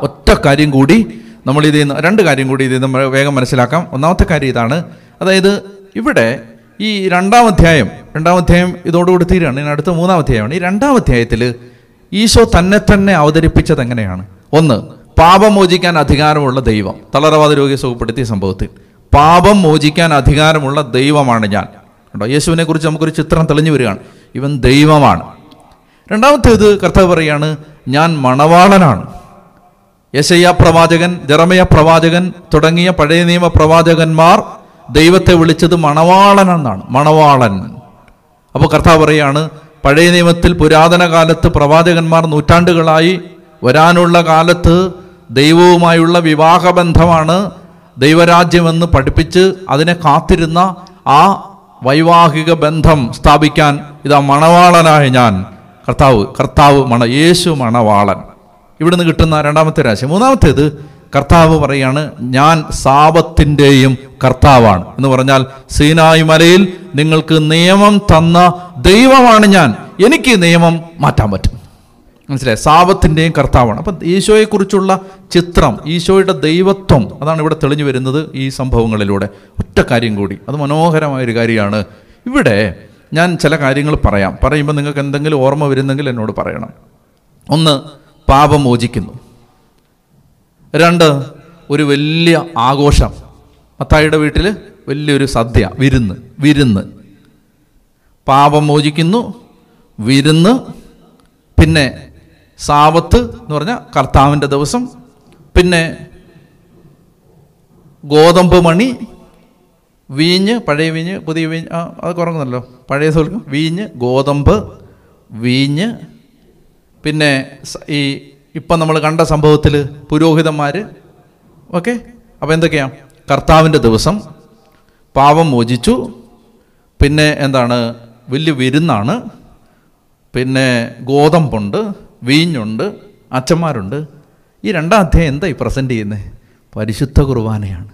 ഒറ്റ കാര്യം കൂടി നമ്മൾ ഇത് രണ്ട് കാര്യം കൂടി ഇത് നമ്മൾ വേഗം മനസ്സിലാക്കാം. ഒന്നാമത്തെ കാര്യം ഇതാണ് അതായത് ഇവിടെ ഈ രണ്ടാം അധ്യായം രണ്ടാം അധ്യായം ഇതോടുകൂടി തീരുകയാണ്. ഇനി അടുത്ത മൂന്നാം അധ്യായമാണ്. ഈ രണ്ടാം അധ്യായത്തിൽ ഈശോ തന്നെ തന്നെ അവതരിപ്പിച്ചത് എങ്ങനെയാണ്? ഒന്ന് പാപം മോചിക്കാൻ അധികാരമുള്ള ദൈവം. തളർവാദ രോഗിയെ സുഖപ്പെടുത്തിയ സംഭവത്തിൽ. പാപം മോചിക്കാൻ അധികാരമുള്ള ദൈവമാണ് ഞാൻ. കേട്ടോ യേശുവിനെ കുറിച്ച് നമുക്കൊരു ചിത്രം തെളിഞ്ഞു വരികയാണ്. ഇവൻ ദൈവമാണ്. രണ്ടാമത്തേത് കർത്താവ് പറയാണ് ഞാൻ മണവാളനാണ്. യശയ്യ പ്രവാചകൻ ജറമയ പ്രവാചകൻ തുടങ്ങിയ പഴയ നിയമ പ്രവാചകന്മാർ ദൈവത്തെ വിളിച്ചത് മണവാളൻ എന്നാണ്. മണവാളൻ. അപ്പോൾ കർത്താവ് പറയാണ് പഴയ നിയമത്തിൽ പുരാതന കാലത്ത് പ്രവാചകന്മാർ നൂറ്റാണ്ടുകളായി വരാനുള്ള കാലത്ത് ദൈവവുമായുള്ള വിവാഹബന്ധമാണ് ദൈവരാജ്യമെന്ന് പഠിപ്പിച്ച് അതിനെ കാത്തിരുന്ന ആ വൈവാഹിക ബന്ധം സ്ഥാപിക്കാൻ ഇതാ മണവാളനായ ഞാൻ. കർത്താവ് കർത്താവ് മണ യേശു മണവാളൻ. ഇവിടുന്ന് കിട്ടുന്ന രണ്ടാമത്തെ രാശി. മൂന്നാമത്തേത് കർത്താവ് പറയാണ് ഞാൻ സാപത്തിന്റെയും കർത്താവാണ്. എന്ന് പറഞ്ഞാൽ സീനായി മലയിൽ നിങ്ങൾക്ക് നിയമം തന്ന ദൈവമാണ് ഞാൻ. എനിക്ക് നിയമം മാറ്റാൻ പറ്റും. മനസ്സിലായി? സാപത്തിന്റെയും കർത്താവാണ്. അപ്പം ഈശോയെക്കുറിച്ചുള്ള ചിത്രം ഈശോയുടെ ദൈവത്വം അതാണ് ഇവിടെ തെളിഞ്ഞു വരുന്നത് ഈ സംഭവങ്ങളിലൂടെ. ഒറ്റ കാര്യം കൂടി. അത് മനോഹരമായൊരു കാര്യമാണ്. ഇവിടെ ഞാൻ ചില കാര്യങ്ങൾ പറയാം. പറയുമ്പോൾ നിങ്ങൾക്ക് എന്തെങ്കിലും ഓർമ്മ വരുന്നെങ്കിൽ എന്നോട് പറയണം. ഒന്ന് പാപം മോചിക്കുന്നു. രണ്ട് ഒരു വലിയ ആഘോഷം. മത്തായിയുടെ വീട്ടിൽ വലിയൊരു സദ്യ വിരുന്ന് വിരുന്ന്. പാപം മോചിക്കുന്നു വിരുന്ന് പിന്നെ സാവത്ത് എന്ന് പറഞ്ഞാൽ കർത്താവിന്റെ ദിവസം പിന്നെ ഗോതമ്പ് മണി വീഞ്ഞ് പഴയ വീഞ്ഞ് പുതിയ വീഞ്ഞ് ആ അത് കുറങ്ങുന്നല്ലോ പഴയ സോൽക്കും വീഞ്ഞ് ഗോതമ്പ് വീഞ്ഞ് പിന്നെ ഈ ഇപ്പം നമ്മൾ കണ്ട സംഭവത്തിൽ പുരോഹിതന്മാർ ഓക്കെ? അപ്പോൾ എന്തൊക്കെയാണ് കർത്താവിന്റെ ദിവസം പാവം മോചിച്ചു. പിന്നെ എന്താണ്? വലിയ വിരുന്നാണ്. പിന്നെ ഗോതമ്പുണ്ട് വീഞ്ഞുണ്ട് അച്ഛന്മാരുണ്ട്. ഈ രണ്ടാം അധ്യായം എന്താ ഈ പ്രസന്റ് ചെയ്യുന്നത് പരിശുദ്ധ കുർബാനയാണ്.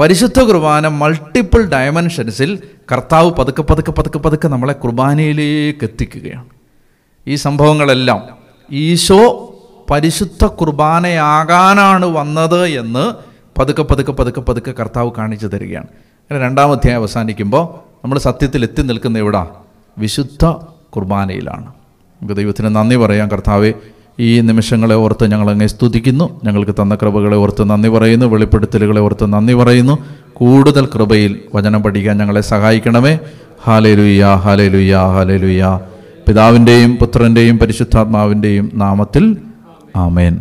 പരിശുദ്ധ കുർബാന മൾട്ടിപ്പിൾ ഡയമെൻഷൻസിൽ കർത്താവ് പതുക്കെ പതുക്കെ പതുക്കെ പതുക്കെ നമ്മളെ കുർബാനയിലേക്ക് എത്തിക്കുകയാണ്. ഈ സംഭവങ്ങളെല്ലാം ഈശോ പരിശുദ്ധ കുർബാനയാകാനാണ് വന്നത് എന്ന് പതുക്കെ പതുക്കെ പതുക്കെ പതുക്കെ കർത്താവ് കാണിച്ചു തരികയാണ്. അങ്ങനെ രണ്ടാം അധ്യായം അവസാനിക്കുമ്പോൾ നമ്മൾ സത്യത്തിൽ എത്തി നിൽക്കുന്ന എവിടാ? വിശുദ്ധ കുർബാനയിലാണ്. നമുക്ക് ദൈവത്തിന് നന്ദി പറയാം. കർത്താവെ ഈ നിമിഷങ്ങളെ ഓർത്ത് ഞങ്ങൾ സ്തുതിക്കുന്നു. ഞങ്ങൾക്ക് തന്ന കൃപകളെ ഓർത്ത് നന്ദി പറയുന്നു. വെളിപ്പെടുത്തലുകളെ ഓർത്ത് നന്ദി പറയുന്നു. കൂടുതൽ കൃപയിൽ വചനം പഠിക്കാൻ ഞങ്ങളെ സഹായിക്കണമേ. ഹാലേ ലുയ്യ ഹാലേ ലുയ്യ ഹാലേ ലുയ്യ പിതാവിന്റെയും പുത്രന്റെയും പരിശുദ്ധാത്മാവിന്റെയും നാമത്തിൽ ആമേൻ.